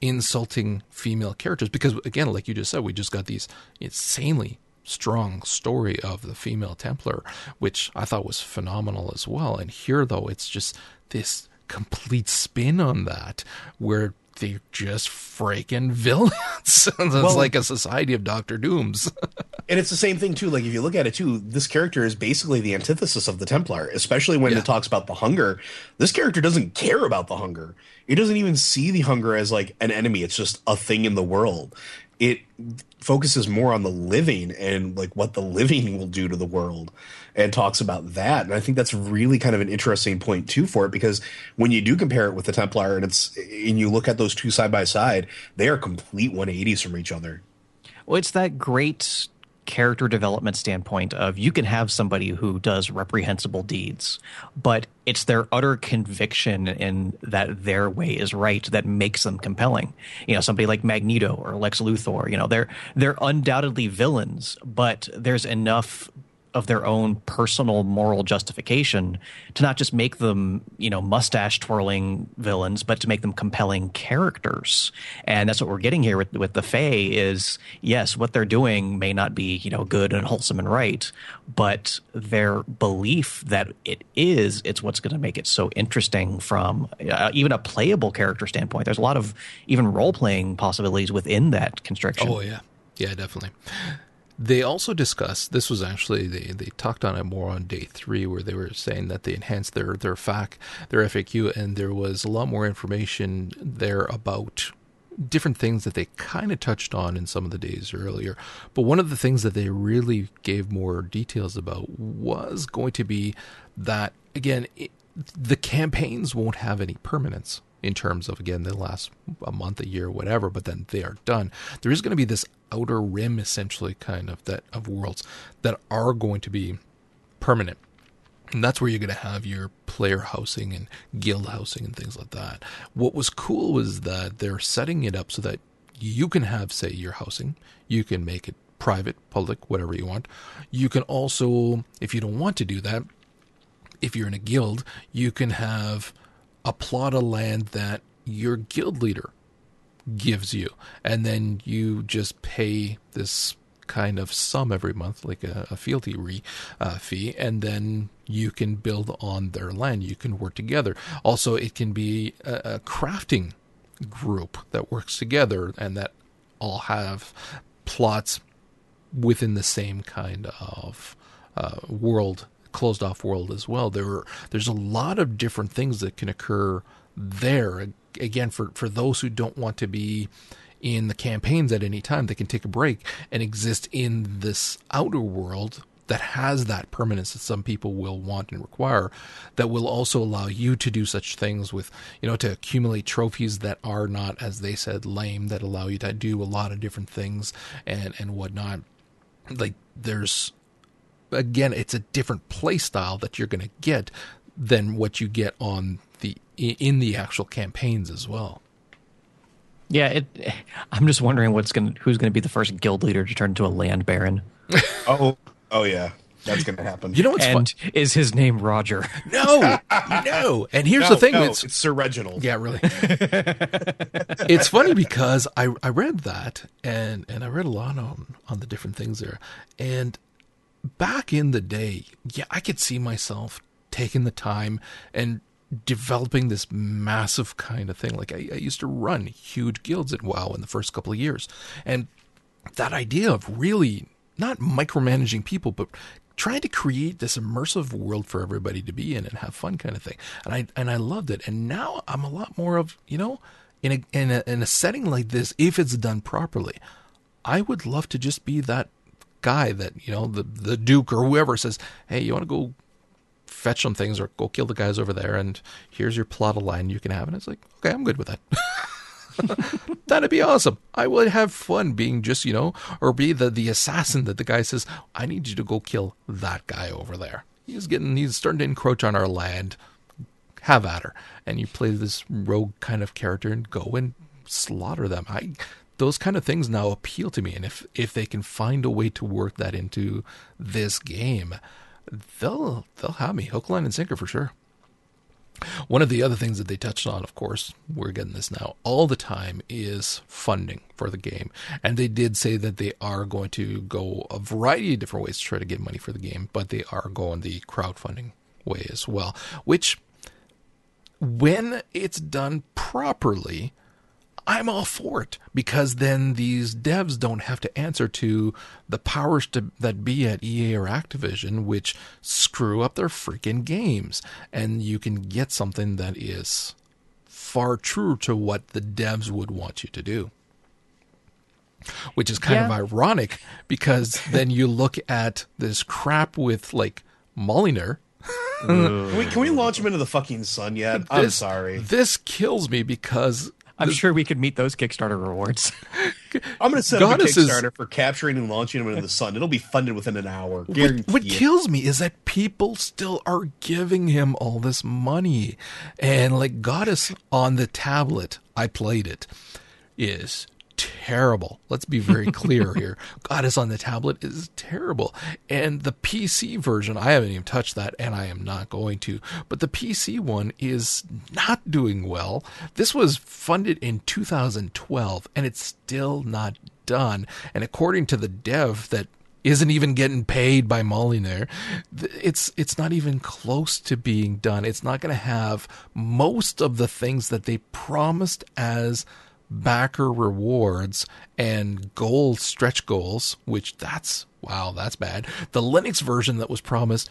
insulting female characters. Because, again, like you just said, we just got these insanely strong story of the female Templar, which I thought was phenomenal as well. And here, though, it's just this complete spin on that where they're just freaking villains. it's well, like a society of Doctor Dooms. and it's the same thing too. Like if you look at it too, this character is basically the antithesis of the Templar, especially when yeah. it talks about the hunger. This character doesn't care about the hunger. It doesn't even see the hunger as like an enemy. It's just a thing in the world. It focuses more on the living and like what the living will do to the world and talks about that. And I think that's really kind of an interesting point too for it because when you do compare it with the Templar and it's and you look at those two side by side, they are complete 180s from each other. Well, it's that great character development standpoint of you can have somebody who does reprehensible deeds, but it's their utter conviction in that their way is right that makes them compelling. You know, somebody like Magneto or Lex Luthor, you know, they're they're undoubtedly villains, but there's enough of their own personal moral justification to not just make them, you know, mustache twirling villains, but to make them compelling characters. And that's what we're getting here with, with the Fae is yes, what they're doing may not be, you know, good and wholesome and right, but their belief that it is, it's what's going to make it so interesting from uh, even a playable character standpoint. There's a lot of even role playing possibilities within that constriction. Oh, yeah. Yeah, definitely. They also discussed this was actually they, they talked on it more on day three where they were saying that they enhanced their their FAQ their FAQ and there was a lot more information there about different things that they kind of touched on in some of the days earlier. But one of the things that they really gave more details about was going to be that again it, the campaigns won't have any permanence in terms of again they last a month, a year, whatever, but then they are done. There is going to be this outer rim essentially kind of that of worlds that are going to be permanent. And that's where you're going to have your player housing and guild housing and things like that. What was cool was that they're setting it up so that you can have, say, your housing. You can make it private, public, whatever you want. You can also, if you don't want to do that, if you're in a guild, you can have a plot of land that your guild leader gives you, and then you just pay this kind of sum every month, like a, a fealty re, uh, fee, and then you can build on their land. You can work together. Also, it can be a, a crafting group that works together and that all have plots within the same kind of uh, world closed off world as well. There are, there's a lot of different things that can occur there. Again, for, for those who don't want to be in the campaigns at any time. They can take a break and exist in this outer world that has that permanence that some people will want and require that will also allow you to do such things with you know to accumulate trophies that are not as they said lame that allow you to do a lot of different things and and whatnot like there's again it's a different play style that you're going to get than what you get on the in the actual campaigns as well yeah it i'm just wondering what's going who's going to be the first guild leader to turn into a land baron oh Oh yeah, that's going to happen. You know what's and fun? is his name Roger? No, no. And here's no, the thing: no, it's, it's Sir Reginald. Yeah, really. it's funny because I I read that and and I read a lot on on the different things there, and back in the day, yeah, I could see myself taking the time and developing this massive kind of thing. Like I, I used to run huge guilds at WoW in the first couple of years, and that idea of really not micromanaging people, but trying to create this immersive world for everybody to be in and have fun kind of thing. And I and I loved it. And now I'm a lot more of you know in a in a in a setting like this, if it's done properly, I would love to just be that guy that you know the the duke or whoever says, hey, you want to go fetch some things or go kill the guys over there and here's your plot of line you can have and it's like okay i'm good with that That'd be awesome. I would have fun being just, you know, or be the, the assassin that the guy says, I need you to go kill that guy over there. He's getting, he's starting to encroach on our land. Have at her. And you play this rogue kind of character and go and slaughter them. I, those kind of things now appeal to me. And if, if they can find a way to work that into this game, they'll, they'll have me hook, line, and sinker for sure. One of the other things that they touched on, of course, we're getting this now all the time, is funding for the game. And they did say that they are going to go a variety of different ways to try to get money for the game, but they are going the crowdfunding way as well, which, when it's done properly, I'm all for it because then these devs don't have to answer to the powers to, that be at EA or Activision, which screw up their freaking games. And you can get something that is far truer to what the devs would want you to do. Which is kind yeah. of ironic because then you look at this crap with like Molyneux. can, we, can we launch him into the fucking sun yet? This, I'm sorry. This kills me because I'm sure we could meet those Kickstarter rewards. I'm going to set up a Kickstarter for capturing and launching them into the sun. It'll be funded within an hour. What, what kills me is that people still are giving him all this money. And like Godus on the tablet, I played it, is terrible. Let's be very clear here. Godus on the tablet is terrible. And the PC version, I haven't even touched that and I am not going to. But the PC one is not doing well. This was funded in 2012 and it's still not done. And according to the dev that isn't even getting paid by Molyneux. It's it's not even close to being done. It's not going to have most of the things that they promised as backer rewards and goal stretch goals, which that's wow, that's bad. The Linux version that was promised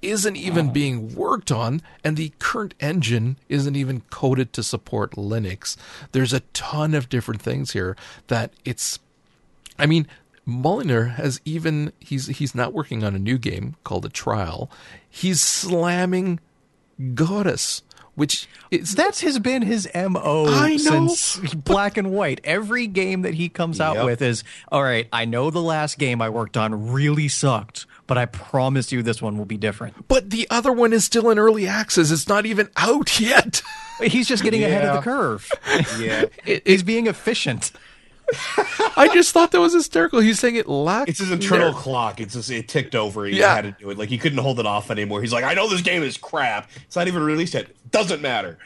isn't even being worked on, and the current engine isn't even coded to support Linux. There's a ton of different things here that it's. I mean, Molyneux has even he's he's not working on a new game called a trial. He's slamming Godus which is that's has been his mo since Black and White. Every game that he comes out with is all right. I know the last game I worked on really sucked, but I promise you this one will be different. But the other one is still in early access. It's not even out yet. He's just getting yeah. ahead of the curve. Yeah, it, He's being efficient. I just thought that was hysterical. He's saying it lacked. It's his internal there. clock. It's just it ticked over. He yeah. had to do it. Like he couldn't hold it off anymore. He's like, I know this game is crap. It's not even released yet. Doesn't matter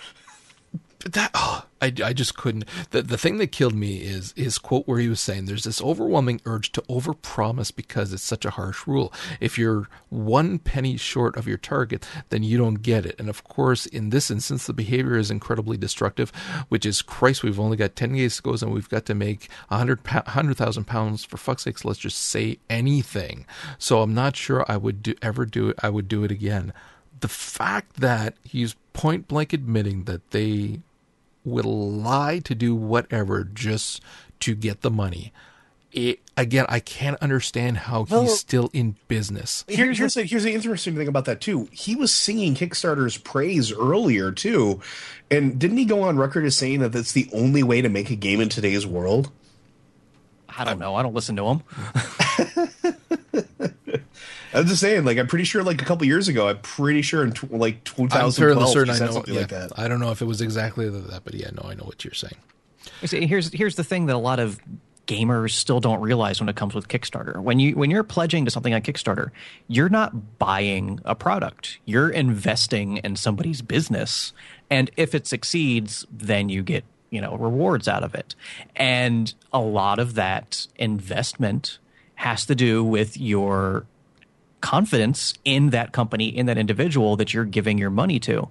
that oh, I, I just couldn't. The the thing that killed me is his quote where he was saying, "There's this overwhelming urge to overpromise because it's such a harsh rule. If you're one penny short of your target, then you don't get it." And of course, in this instance, the behavior is incredibly destructive. Which is, Christ, we've only got ten days to go, and we've got to make a hundred hundred thousand pounds for fuck's sakes. Let's just say anything. So I'm not sure I would do, ever do it. I would do it again. The fact that he's point blank admitting that they will lie to do whatever just to get the money. It, again, I can't understand how well, he's still in business. Here, here's the, here's the interesting thing about that too. He was singing Kickstarter's praise earlier too, and didn't he go on record as saying that that's the only way to make a game in today's world? I don't know. I don't listen to him. I'm just saying, like, I'm pretty sure, like, a couple years ago, I'm pretty sure in tw- like 2012, certain, I know, something yeah, like that. I don't know if it was exactly that, but yeah, no, I know what you're saying. See, Here's here's the thing that a lot of gamers still don't realize when it comes with Kickstarter. When you when you're pledging to something on Kickstarter, you're not buying a product. You're investing in somebody's business. And if it succeeds, then you get, you know, rewards out of it. And a lot of that investment has to do with your confidence in that company, in that individual that you're giving your money to.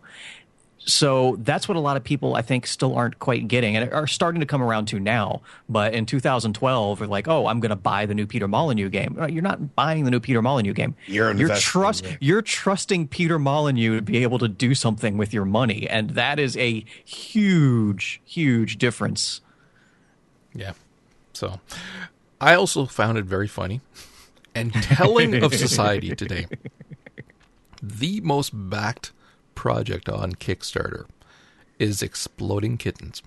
So that's what a lot of people I think still aren't quite getting and are starting to come around to now. But in 2012, they're like, "Oh, I'm going to buy the new Peter Molyneux game." You're not buying the new Peter Molyneux game. You're you're trust you're trusting Peter Molyneux to be able to do something with your money, and that is a huge, huge difference. Yeah. So, I also found it very funny and telling of society today. The most backed project on Kickstarter is Exploding Kittens,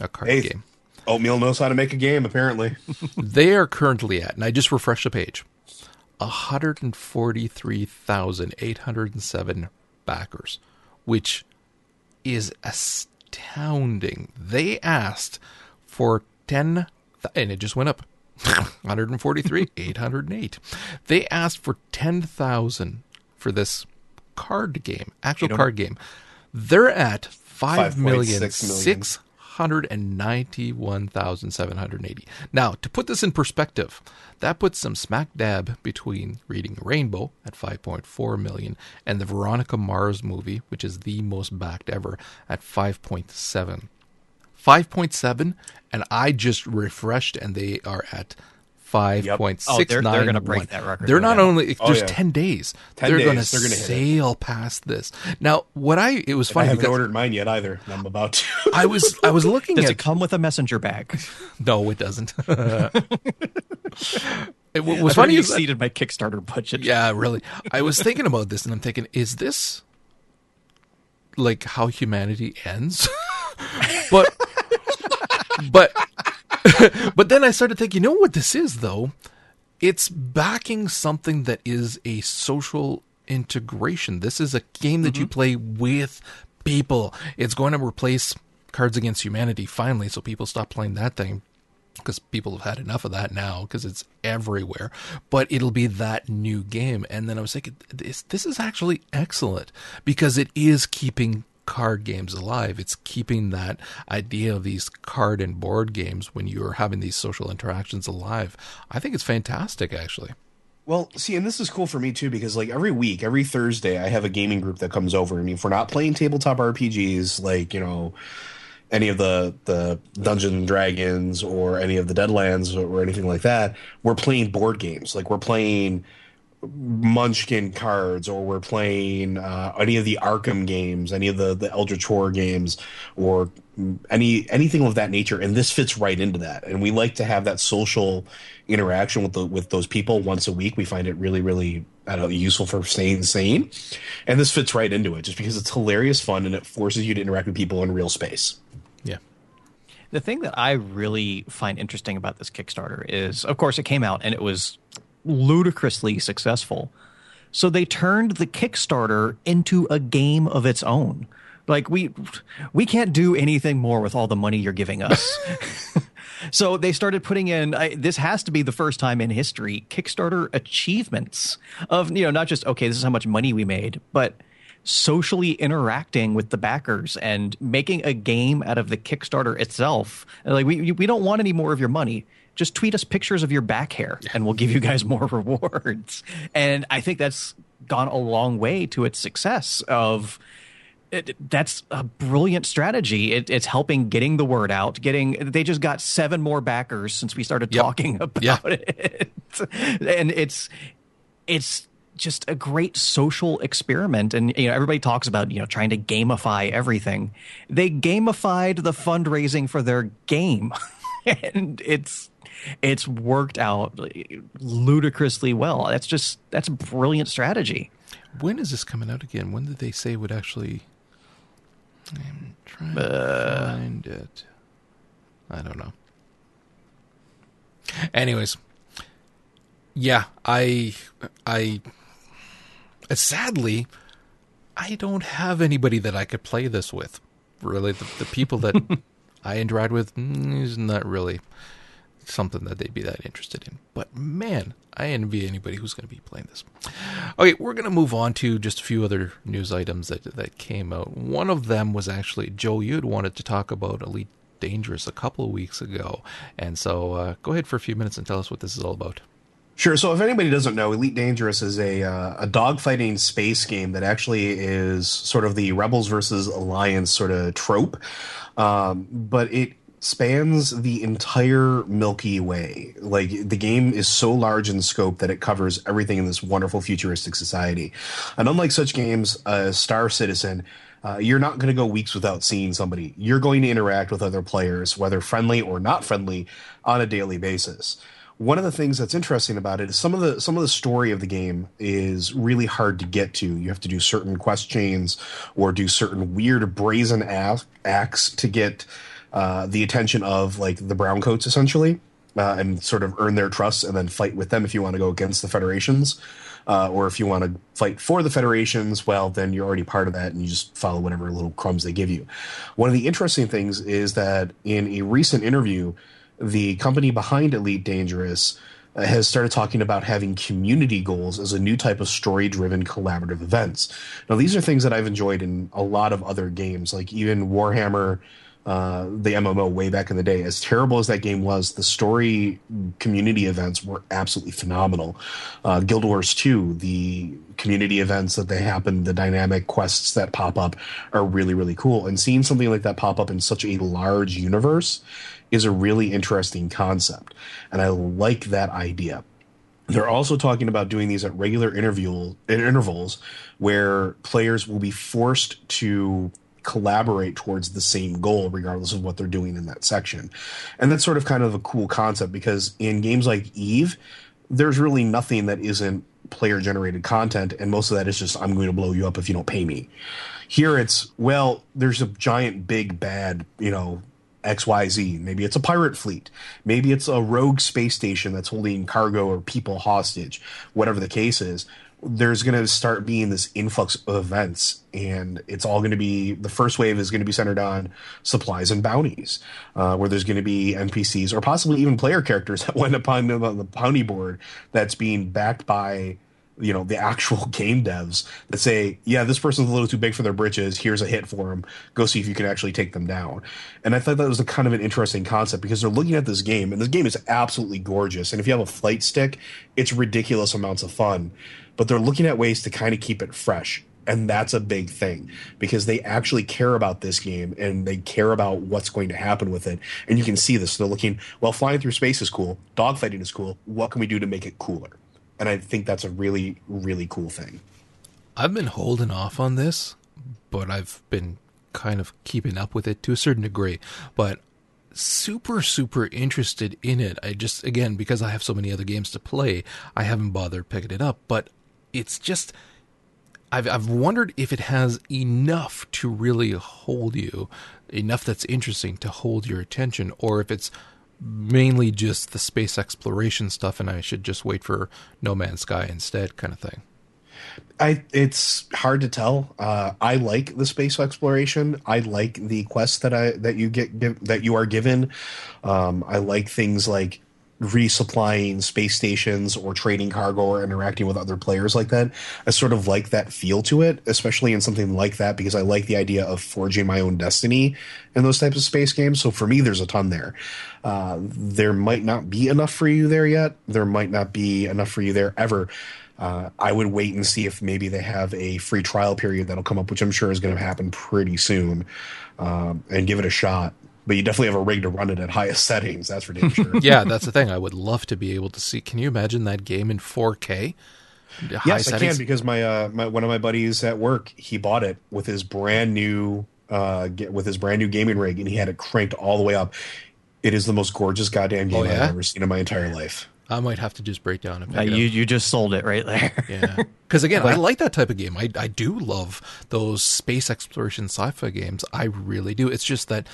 a card hey, game. Oatmeal knows how to make a game, apparently. they are currently at, and I just refreshed the page, 143,807 backers, which is astounding. They asked for 10, and it just went up. 143, 808. They asked for 10,000 for this card game, actual card game. They're at five million six hundred and ninety-one thousand seven hundred eighty. Now, to put this in perspective, that puts them smack dab between Reading Rainbow at 5.4 million and the Veronica Mars movie, which is the most backed ever, at 5.7. 5.7, and I just refreshed, and they are at five point six nine. Oh, they're, they're going to break that record. They're not only oh, there's yeah. ten days. 10 they're going to sail past this. Now, what I it was funny. I haven't ordered mine yet either. I'm about to. I was I was looking. Does at, it come with a messenger bag? No, it doesn't. it was funny. You exceeded my Kickstarter budget. Yeah, really. I was thinking about this, and I'm thinking, is this like how humanity ends? But but but then I started thinking, you know what this is though? It's backing something that is a social integration. This is a game that mm-hmm. you play with people. It's going to replace Cards Against Humanity finally, so people stop playing that thing because people have had enough of that now because it's everywhere. But it'll be that new game. And then I was thinking, this, this is actually excellent because it is keeping card games alive. It's keeping that idea of these card and board games when you're having these social interactions alive. I think it's fantastic, actually. Well, see, and this is cool for me too because like every week, every Thursday, I have a gaming group that comes over. I mean, if we're not playing tabletop RPGs, like you know, any of the the Dungeons and Dragons or any of the Deadlands or, or anything like that, we're playing board games. Like we're playing Munchkin cards, or we're playing uh, any of the Arkham games, any of the the Eldritch Horror games, or any anything of that nature. And this fits right into that. And we like to have that social interaction with the with those people once a week. We find it really, really I don't know, useful for staying sane. And this fits right into it, just because it's hilarious fun and it forces you to interact with people in real space. Yeah. The thing that I really find interesting about this Kickstarter is, of course, it came out and it was ludicrously successful. So they turned the Kickstarter into a game of its own. Like we we can't do anything more with all the money you're giving us. so they started putting in I, this has to be the first time in history Kickstarter achievements of you know not just okay this is how much money we made, but socially interacting with the backers and making a game out of the Kickstarter itself. Like we we don't want any more of your money just tweet us pictures of your back hair and we'll give you guys more rewards. And I think that's gone a long way to its success of it, that's a brilliant strategy. It, it's helping getting the word out. Getting they just got seven more backers since we started yep. talking about yep. it, and it's it's just a great social experiment and you know everybody talks about you know trying to gamify everything they gamified the fundraising for their game and it's it's worked out ludicrously well. That's just that's a brilliant strategy. When is this coming out again? When did they say it would actually i'm trying uh, to find it. I don't know. Anyways yeah i i sadly, I don't have anybody that I could play this with. Really, the, the people that I interact with mm, is not really something that they'd be that interested in. But man, I envy anybody who's going to be playing this. Okay, we're going to move on to just a few other news items that that came out. One of them was actually Joe. You'd wanted to talk about Elite Dangerous a couple of weeks ago, and so uh, go ahead for a few minutes and tell us what this is all about. Sure. So, if anybody doesn't know, Elite Dangerous is a uh, a dogfighting space game that actually is sort of the Rebels versus Alliance sort of trope, um, but it spans the entire Milky Way. Like the game is so large in scope that it covers everything in this wonderful futuristic society. And unlike such games, uh, Star Citizen. Uh, you're not going to go weeks without seeing somebody. You're going to interact with other players, whether friendly or not friendly, on a daily basis one of the things that's interesting about it is some of the some of the story of the game is really hard to get to. You have to do certain quest chains or do certain weird brazen acts to get uh, the attention of like the browncoats essentially, uh, and sort of earn their trust and then fight with them if you want to go against the federations. Uh, or if you want to fight for the federations, well, then you're already part of that and you just follow whatever little crumbs they give you. One of the interesting things is that in a recent interview, the company behind Elite Dangerous uh, has started talking about having community goals as a new type of story driven collaborative events. Now, these are things that I've enjoyed in a lot of other games, like even Warhammer, uh, the MMO way back in the day. As terrible as that game was, the story community events were absolutely phenomenal. Uh, Guild Wars 2, the community events that they happen, the dynamic quests that pop up are really, really cool. And seeing something like that pop up in such a large universe is a really interesting concept. And I like that idea. They're also talking about doing these at regular interview, intervals where players will be forced to collaborate towards the same goal, regardless of what they're doing in that section. And that's sort of kind of a cool concept because in games like Eve, there's really nothing that isn't player generated content, and most of that is just, I'm going to blow you up if you don't pay me. Here it's, well, there's a giant, big, bad, you know, XYZ. Maybe it's a pirate fleet. Maybe it's a rogue space station that's holding cargo or people hostage. Whatever the case is, there's going to start being this influx of events, and it's all going to be the first wave is going to be centered on supplies and bounties, uh, where there's going to be NPCs or possibly even player characters that went upon the, the bounty board that's being backed by you know the actual game devs that say yeah this person's a little too big for their britches. Here's a hit for them go see if you can actually take them down. And i thought that was a kind of an interesting concept because they're looking at this game and this game is absolutely gorgeous. And if you have a flight stick it's ridiculous amounts of fun but they're looking at ways to kind of keep it fresh and that's a big thing because they actually care about this game and they care about what's going to happen with it and you can see this they're looking well flying through space is cool dogfighting is cool what can we do to make it cooler and I think that's a really really cool thing. I've been holding off on this, but I've been kind of keeping up with it to a certain degree. But super super interested in it. I just again because I have so many other games to play, I haven't bothered picking it up. But it's just I've I've wondered if it has enough to really hold you, enough that's interesting to hold your attention, or if it's mainly just the space exploration stuff, and I should just wait for No Man's Sky instead, kind of thing. I it's hard to tell. Uh, I like the space exploration. I like the quests that I that you get give, that you are given. Um, I like things like resupplying space stations or trading cargo or interacting with other players like that. I sort of like that feel to it, especially in something like that because I like the idea of forging my own destiny in those types of space games. So for me, there's a ton there. Uh, there might not be enough for you there yet. There might not be enough for you there ever. Uh, I would wait and see if maybe they have a free trial period that'll come up, which I'm sure is going to happen pretty soon, um, and give it a shot but you definitely have a rig to run it at highest settings. That's for damn sure. yeah, that's the thing. I would love to be able to see. Can you imagine that game in 4K? yes, I can because my, uh, my one of my buddies at work he bought it with his brand new uh, with his brand new gaming rig, and he had it cranked all the way up. It is the most gorgeous goddamn game oh, yeah? I've ever seen in my entire life. I might have to just break down and pick uh, you you just sold it right there. yeah, because again, I like that type of game. I I do love those space exploration sci-fi games. I really do. It's just that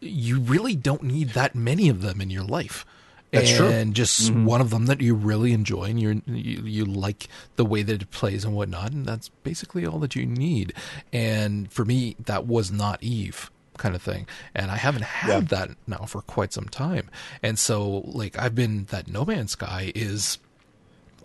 you really don't need that many of them in your life. That's and true. just mm-hmm. one of them that you really enjoy and you you like the way that it plays and whatnot, and that's basically all that you need. And for me, that was not Eve kind of thing. And I haven't had yeah. that now for quite some time. And so like I've been that No Man's Sky is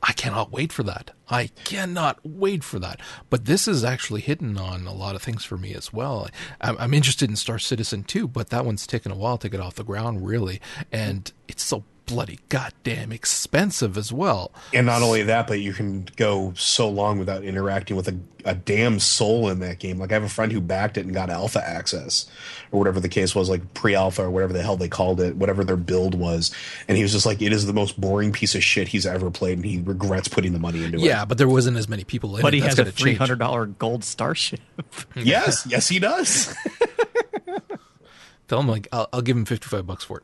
I cannot wait for that. I cannot wait for that. But this is actually hitting on a lot of things for me as well. I'm, I'm interested in Star Citizen too, but that one's taken a while to get off the ground, really. And it's so bloody goddamn expensive as well. And not only that, but you can go so long without interacting with a, a damn soul in that game. Like I have a friend who backed it and got alpha access or whatever the case was, like pre-alpha or whatever the hell they called it, whatever their build was. And he was just like, it is the most boring piece of shit he's ever played, and he regrets putting the money into yeah, it. Yeah, but there wasn't as many people in but it. But he has a three hundred dollar gold starship. yes, yes, he does. Tell him like I'll, I'll give him fifty five bucks for it.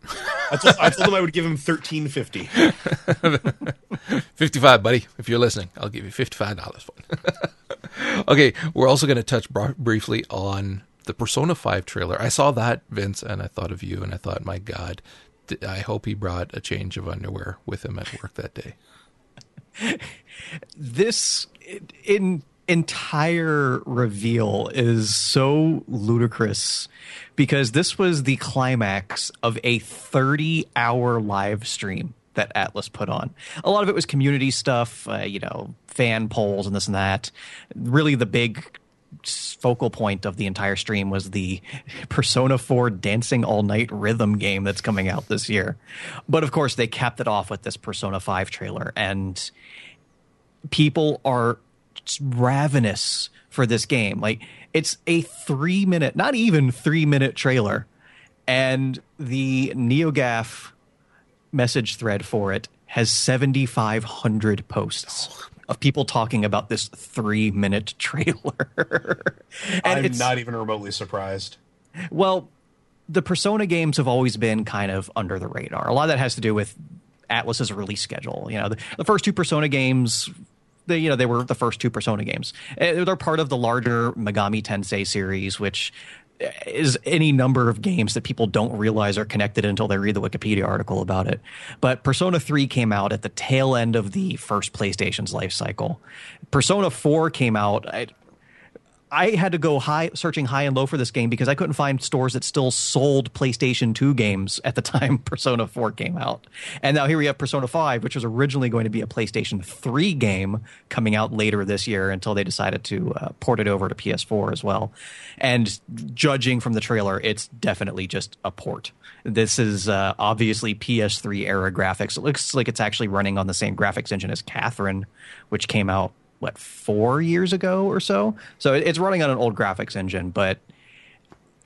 I, told, I told him I would give him thirteen fifty. fifty five, buddy. If you're listening, I'll give you fifty five dollars for it. okay, we're also going to touch br- briefly on the Persona Five trailer. I saw that Vince, and I thought of you, and I thought, my God, I hope he brought a change of underwear with him at work that day. this in entire reveal is so ludicrous because this was the climax of a 30 hour live stream that Atlus put on. A lot of it was community stuff, uh, you know, fan polls and this and that. Really, the big focal point of the entire stream was the Persona 4 Dancing All Night rhythm game that's coming out this year. But of course, they capped it off with this Persona 5 trailer, and people are ravenous for this game. Like it's a three minute, not even three minute trailer, and the NeoGAF message thread for it has 7,500 posts of people talking about this three minute trailer. and I'm not even remotely surprised. Well, the Persona games have always been kind of under the radar. A lot of that has to do with Atlus's release schedule. You know, the, the first two Persona games they, you know, they were the first two Persona games. Eh, they're part of the larger Megami Tensei series, which is any number of games that people don't realize are connected until they read the Wikipedia article about it. But Persona 3 came out at the tail end of the first PlayStation's life cycle. Persona 4 came out, had to go high searching high and low for this game because I couldn't find stores that still sold PlayStation 2 games at the time Persona 4 came out. And now here we have Persona 5, which was originally going to be a PlayStation 3 game coming out later this year until they decided to uh, port it over to PS4 as well. And judging from the trailer, it's definitely just a port. This is uh, obviously PS3 era graphics. It looks like it's actually running on the same graphics engine as Catherine, which came out what four years ago or so. So it's running on an old graphics engine, but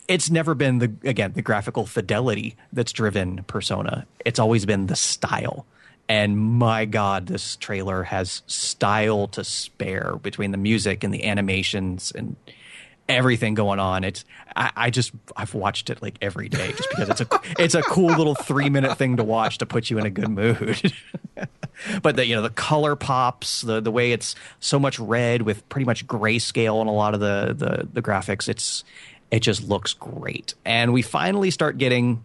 it's never been the again the graphical fidelity that's driven Persona. It's always been the style. And my God, this trailer has style to spare between the music and the animations and everything going on. It's I, I, just I've watched it like every day just because it's a it's a cool little three minute thing to watch to put you in a good mood. but the you know the color pops, the the way it's so much red with pretty much grayscale on a lot of the the the graphics. It's it just looks great, and we finally start getting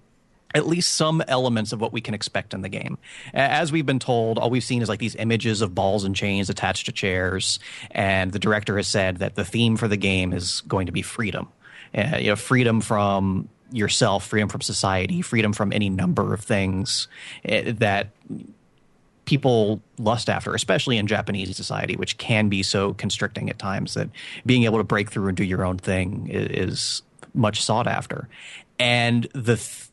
at least some elements of what we can expect in the game. As we've been told, all we've seen is like these images of balls and chains attached to chairs, and the director has said that the theme for the game is going to be freedom. Uh, you know, freedom from yourself, freedom from society, freedom from any number of things uh, that people lust after, especially in Japanese society, which can be so constricting at times that being able to break through and do your own thing is, much sought after. And the th-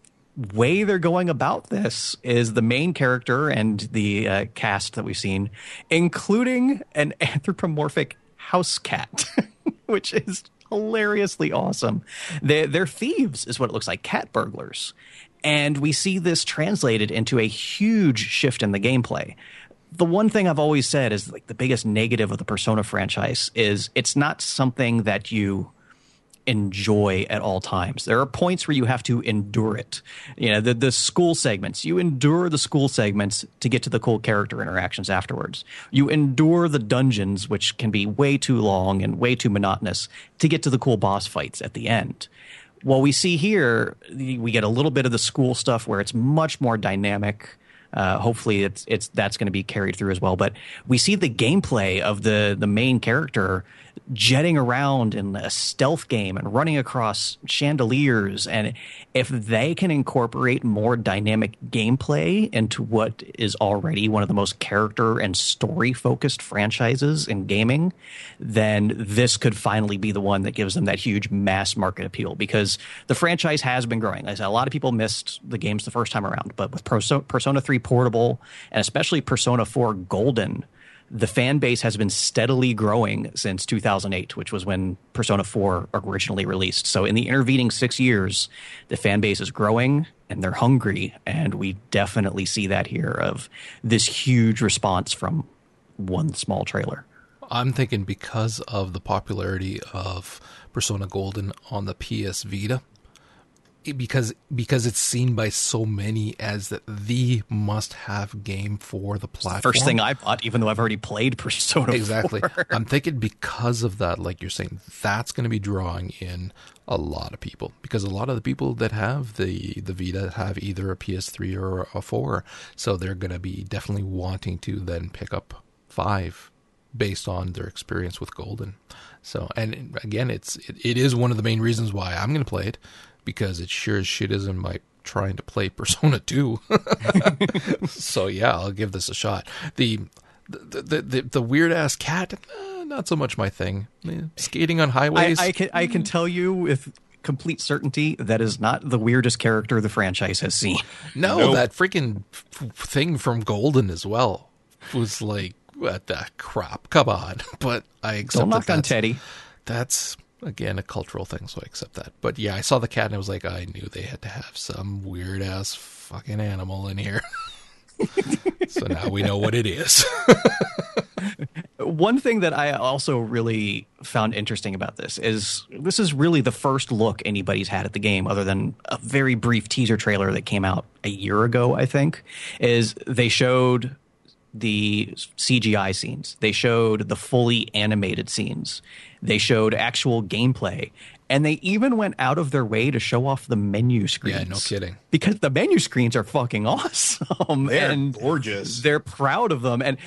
way they're going about this is the main character and the uh, cast that we've seen, including an anthropomorphic house cat, which is hilariously awesome. They, they're thieves, is what it looks like, cat burglars. And we see this translated into a huge shift in the gameplay. the one thing I've always said is like the biggest negative of the Persona franchise is it's not something that you enjoy at all times. There are points where you have to endure it. You know, the the school segments, you endure the school segments to get to the cool character interactions afterwards. You endure the dungeons which can be way too long and way too monotonous to get to the cool boss fights at the end. What we see here, we get a little bit of the school stuff where it's much more dynamic. Uh, hopefully, it's it's that's going to be carried through as well. But we see the gameplay of the the main character jetting around in a stealth game and running across chandeliers. And if they can incorporate more dynamic gameplay into what is already one of the most character and story focused franchises in gaming, then this could finally be the one that gives them that huge mass market appeal because the franchise has been growing. I said a lot of people missed the games the first time around, but with Persona 3 Portable and especially Persona 4 Golden, the fan base has been steadily growing since 2008, which was when Persona 4 originally released. So, in the intervening six years, the fan base is growing and they're hungry. And we definitely see that here of this huge response from one small trailer. I'm thinking because of the popularity of Persona Golden on the PS Vita, because because it's seen by so many as the must-have game for the platform. First thing I bought, even though I've already played Persona. Exactly. I'm thinking because of that, like you're saying, that's going to be drawing in a lot of people because a lot of the people that have the the Vita have either a PS3 or a 4, so they're going to be definitely wanting to then pick up five based on their experience with Golden. So, and again, it's it, it is one of the main reasons why I'm going to play it because it sure as shit isn't my trying to play Persona 2. so yeah, I'll give this a shot. The the the, the, the weird ass cat, eh, not so much my thing. Eh, skating on highways. I, I, can I can tell you with complete certainty that is not the weirdest character the franchise has seen. No, nope. that freaking thing from Golden as well was like what the crap. Come on, but I accept. Don't knock on Teddy. That's again a cultural thing, so I accept that. But yeah, I saw the cat and I was like, I knew they had to have some weird ass fucking animal in here. so now we know what it is. One thing that I also really found interesting about this is this is really the first look anybody's had at the game, other than a very brief teaser trailer that came out a year ago, I think. Is they showed the CGI scenes. They showed the fully animated scenes. They showed actual gameplay. And they even went out of their way to show off the menu screens. Yeah, no kidding. Because the menu screens are fucking awesome. They're and gorgeous. They're proud of them. And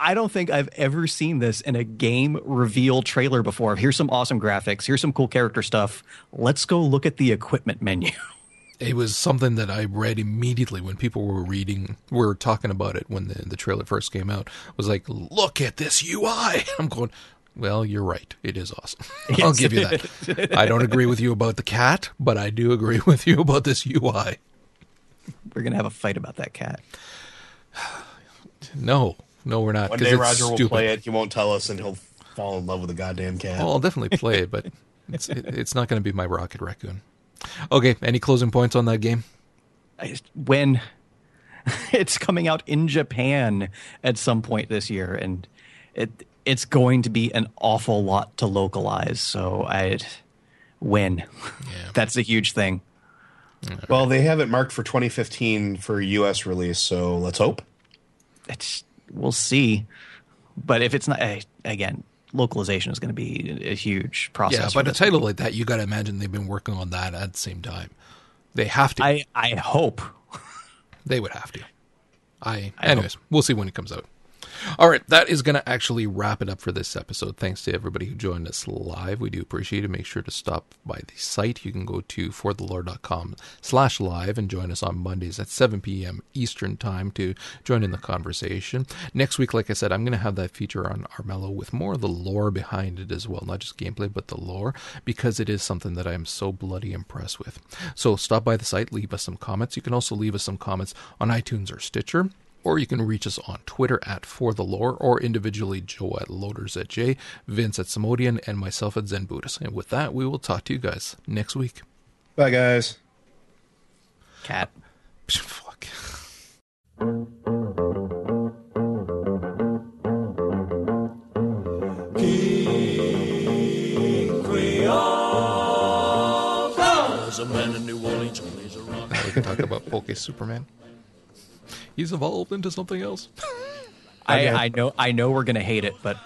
I don't think I've ever seen this in a game reveal trailer before. Here's some awesome graphics. Here's some cool character stuff. Let's go look at the equipment menu. it was something that I read immediately when people were reading, were talking about it when the, the trailer first came out. Was like, look at this UI. I'm going, well, you're right. It is awesome. Yes. I'll give you that. I don't agree with you about the cat, but I do agree with you about this UI. We're gonna have a fight about that cat. no, no, we're not. One day Roger stupid. will play it. He won't tell us, and he'll fall in love with the goddamn cat. Well, I'll definitely play it, but it's it, it's not going to be my Rocket Raccoon. Okay, any closing points on that game? When it's coming out in Japan at some point this year, and it it's going to be an awful lot to localize. So I win. Yeah. That's a huge thing. Well, they have it marked for 2015 for US release, so let's hope. It's we'll see. But if it's not eh, again, localization is going to be a huge process. Yeah, but a title like that, you got to imagine they've been working on that at the same time. They have to. I I hope they would have to. I, I anyways, hope. we'll see when it comes out. All right, that is going to actually wrap it up for this episode. Thanks to everybody who joined us live. We do appreciate it. Make sure to stop by the site. You can go to forthelore.com slash live and join us on Mondays at 7 p.m. Eastern Time to join in the conversation. Next week, like I said, I'm going to have that feature on Armello with more of the lore behind it as well. Not just gameplay, but the lore, because it is something that I am so bloody impressed with. So stop by the site, leave us some comments. You can also leave us some comments on iTunes or Stitcher or you can reach us on Twitter at For the Lore, or individually Joe at Loaders at J, Vince at Simodian, and myself at Zen Buddhist. And with that, we will talk to you guys next week. Bye, guys. Cat. Fuck. King Creole. There's a man in New Orleans who a rock. Now we can talk about Poke Superman. He's evolved into something else. I, I know I know we're gonna hate it, but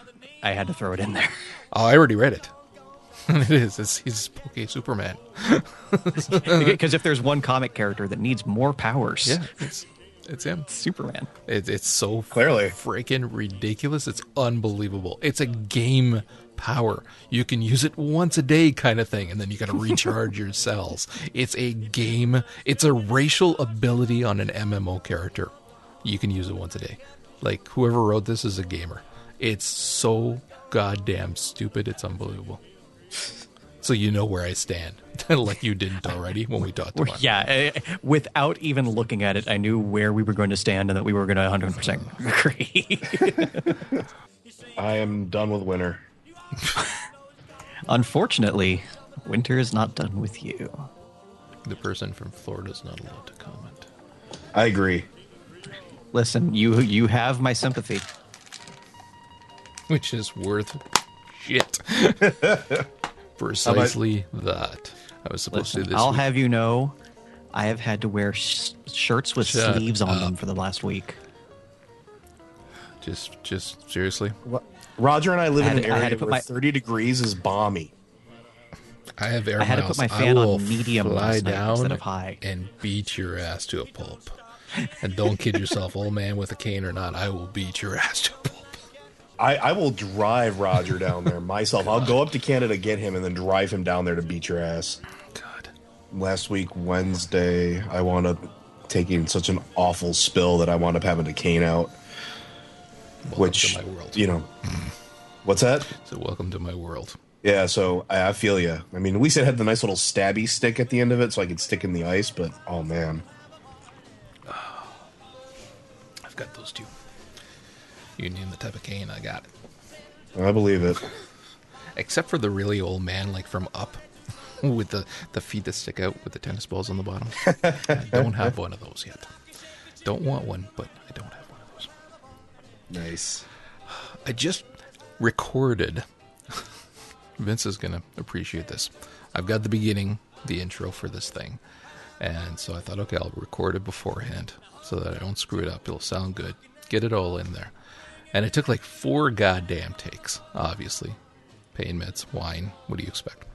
I had to throw it in there. Oh, I already read it. it is. It's, he's Poke Superman. Because if there's one comic character that needs more powers, Yeah, it's it's him. Superman. It, it's so Clearly. freaking ridiculous. It's unbelievable. It's a game power. You can use it once a day, kind of thing, and then you got to recharge your cells. It's a game. It's a racial ability on an MMO character. You can use it once a day. Like whoever wrote this is a gamer. It's so goddamn stupid. It's unbelievable. So you know where I stand, like you didn't already when we talked about. it. Yeah, uh, without even looking at it, I knew where we were going to stand and that we were going to 100% agree. I am done with winter. Unfortunately, winter is not done with you. The person from Florida is not allowed to comment. I agree. Listen, you you have my sympathy. which is worth shit. Precisely that. I was supposed Listen, to do this. I'll week. have you know, I have had to wear sh- shirts with Shut sleeves on them for the last week. just, just seriously. Roger and I live I in an to- area to where my- 30 degrees is balmy. I have air I had to put my fan on medium last night down instead of high. and beat your ass to a pulp. and don't kid yourself, old man with a cane or not, I will beat your ass to pulp. I, I will drive Roger down there myself. I'll go up to Canada, get him, and then drive him down there to beat your ass. God. Last week, Wednesday, I wound up taking such an awful spill that I wound up having to cane out. Welcome which, to my world. you know, what's that? So welcome to my world. Yeah, so I, I feel you. I mean, at least it had the nice little stabby stick at the end of it, so I could stick in the ice. But oh man, I've got those two. You name the type of cane, I got it. I believe it. Except for the really old man, like from Up, with the, the feet that stick out with the tennis balls on the bottom. I don't have one of those yet. Don't want one, but I don't have one of those. Nice. I just recorded. Vince is going to appreciate this. I've got the beginning, the intro for this thing. And so I thought, okay, I'll record it beforehand so that I don't screw it up. It'll sound good. Get it all in there. And it took like four goddamn takes, obviously. Pain meds, wine. What do you expect?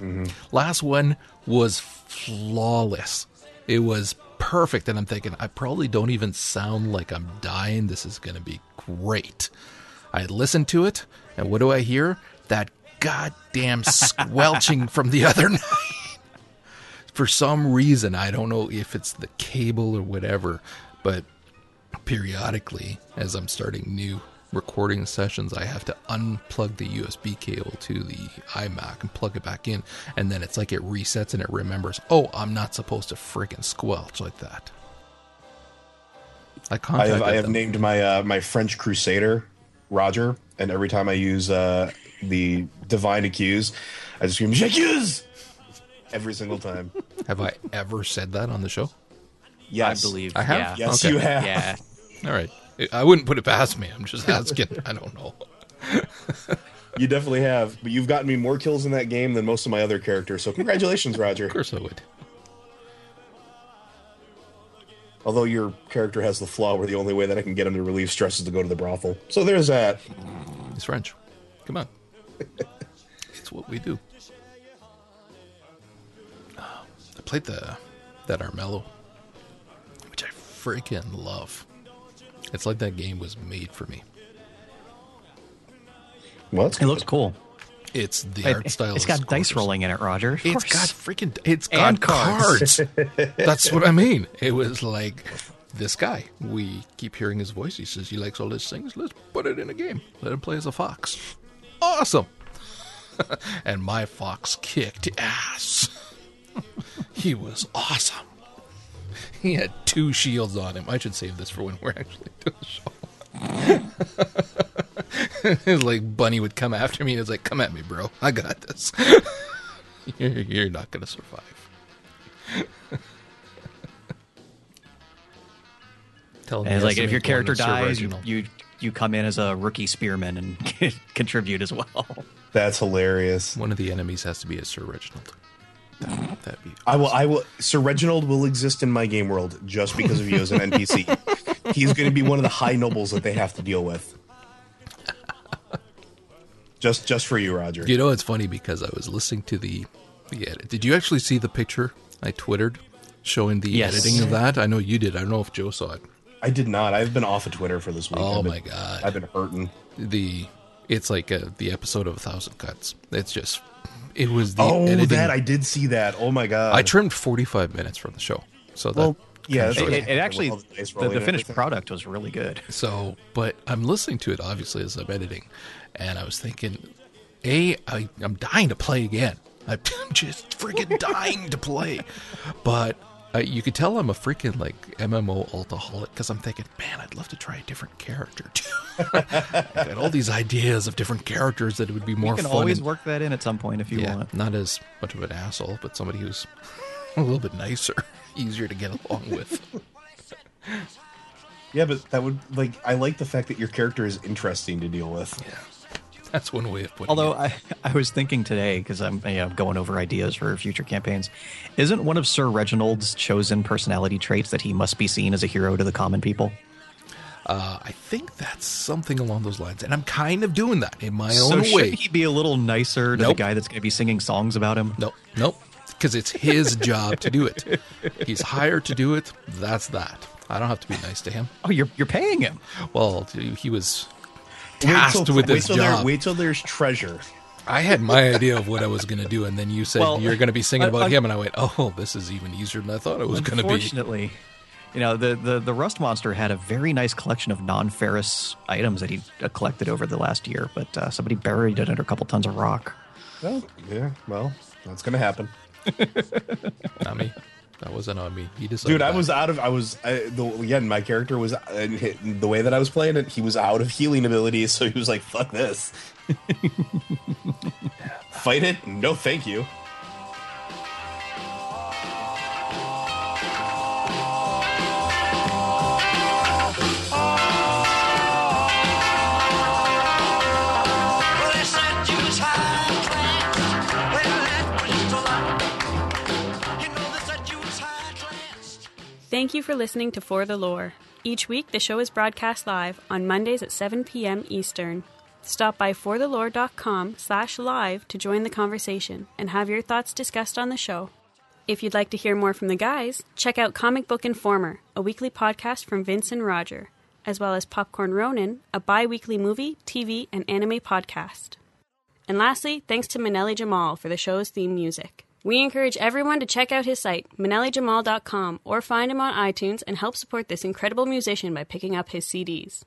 Mm-hmm. Last one was flawless. It was perfect. And I'm thinking, I probably don't even sound like I'm dying. This is going to be great. I listened to it, and what do I hear? That goddamn squelching from the other night. For some reason, I don't know if it's the cable or whatever, but periodically, as I'm starting new recording sessions, I have to unplug the USB cable to the iMac and plug it back in, and then it's like it resets and it remembers, oh, I'm not supposed to freaking squelch like that. I I have, I have named my uh, my French Crusader Roger, and every time I use uh, the Divine Accuse, I just scream J'accuse every single time. Have I ever said that on the show? Yes, I believe. I have? Yeah. Yes, Okay. you have. Yeah. All right. I wouldn't put it past me. I'm just asking. I don't know. You definitely have, but you've gotten me more kills in that game than most of my other characters. So congratulations, Roger. Of course I would. Although your character has the flaw where the only way that I can get him to relieve stress is to go to the brothel. So there's that. He's French. Come on. it's what we do. I played the that Armello, which I freaking love. It's like that game was made for me. Well, It looks cool. It's the It, art style. It's is got dice gorgeous. rolling in it, Roger. Of It's course. got freaking. It's got And cards. cards. That's what I mean. It was like this guy. We keep hearing his voice. He says he likes all these things. Let's put it in a game. Let him play as a fox. Awesome. and my fox kicked ass. he was awesome. He had two shields on him. I should save this for when we're actually doing the show. it's like Bunny would come after me and it's like, come at me, bro. I got this. you're, you're not going to survive. Tell me And it's like if your character dies, you, you you come in as a rookie spearman and contribute as well. that's hilarious. One of the enemies has to be a Sir Reginald. That, that'd be. I will. I will. Sir Reginald will exist in my game world just because of you as an NPC. He's going to be one of the high nobles that they have to deal with. Just, just for you, Roger. You know, it's funny because I was listening to the the edit. Did you actually see the picture I twittered showing the Yes. editing of that? I know you did. I don't know if Joe saw it. I did not. I've been off of Twitter for this week. Oh been- my God. I've been hurting. The it's like a, the episode of a thousand cuts. It's just it was the oh, editing. that I did see that. Oh my god. I trimmed forty five minutes from the show. So that yeah, that's It, it, it actually, the the, the finished product was really good. So, but I'm listening to it obviously as I'm editing, and I was thinking, a, I, I'm dying to play again. I'm just freaking dying to play, but uh, you could tell I'm a freaking like MMO alcoholic because I'm thinking, man, I'd love to try a different character too. I got all these ideas of different characters that it would be more You can fun. always and- work that in at some point if you yeah, want. not as much of an asshole, but somebody who's a little bit nicer, easier to get along with. Yeah, but that would like. I like the fact that your character is interesting to deal with. That's one way of putting Although it. I, I was thinking today because I'm you know, going over ideas for future campaigns, isn't one of Sir Reginald's chosen personality traits that he must be seen as a hero to the common people? Uh, I think that's something along those lines, and I'm kind of doing that in my So own should way. he be a little nicer to Nope. the guy that's going to be singing songs about him? Nope, nope, because it's his job to do it. He's hired to do it. That's that. I don't have to be nice to him. Oh, you're you're paying him. Well, he was tasked till, with wait this till there- wait till there's treasure. I had my idea of what I was going to do, and then you said Well, you're going to be singing about uh, him, and I went, "Oh, this is even easier than I thought it was going to be." Unfortunately, you know the, the the Rust Monster had a very nice collection of non-ferrous items that he uh, collected over the last year, but uh, somebody buried it under a couple tons of rock. Well, yeah. Well, that's gonna happen, Not me. That wasn't on me. He decided. dude. I that. was out of. I was I, the, again. My character was hit- the way that I was playing it. He was out of healing abilities, so he was like, "Fuck this." Fight it? No, thank you. Thank you for listening to For the Lore. Each week, the show is broadcast live on Mondays at 7 p.m. Eastern. Stop by forthelore.com slash live to join the conversation and have your thoughts discussed on the show. If you'd like to hear more from the guys, check out Comic Book Informer, a weekly podcast from Vince and Roger, as well as Popcorn Ronin, a bi-weekly movie, TV, and anime podcast. And lastly, thanks to Manelli Jamal for the show's theme music. We encourage everyone to check out his site, manellijamal.com, or find him on iTunes and help support this incredible musician by picking up his CDs.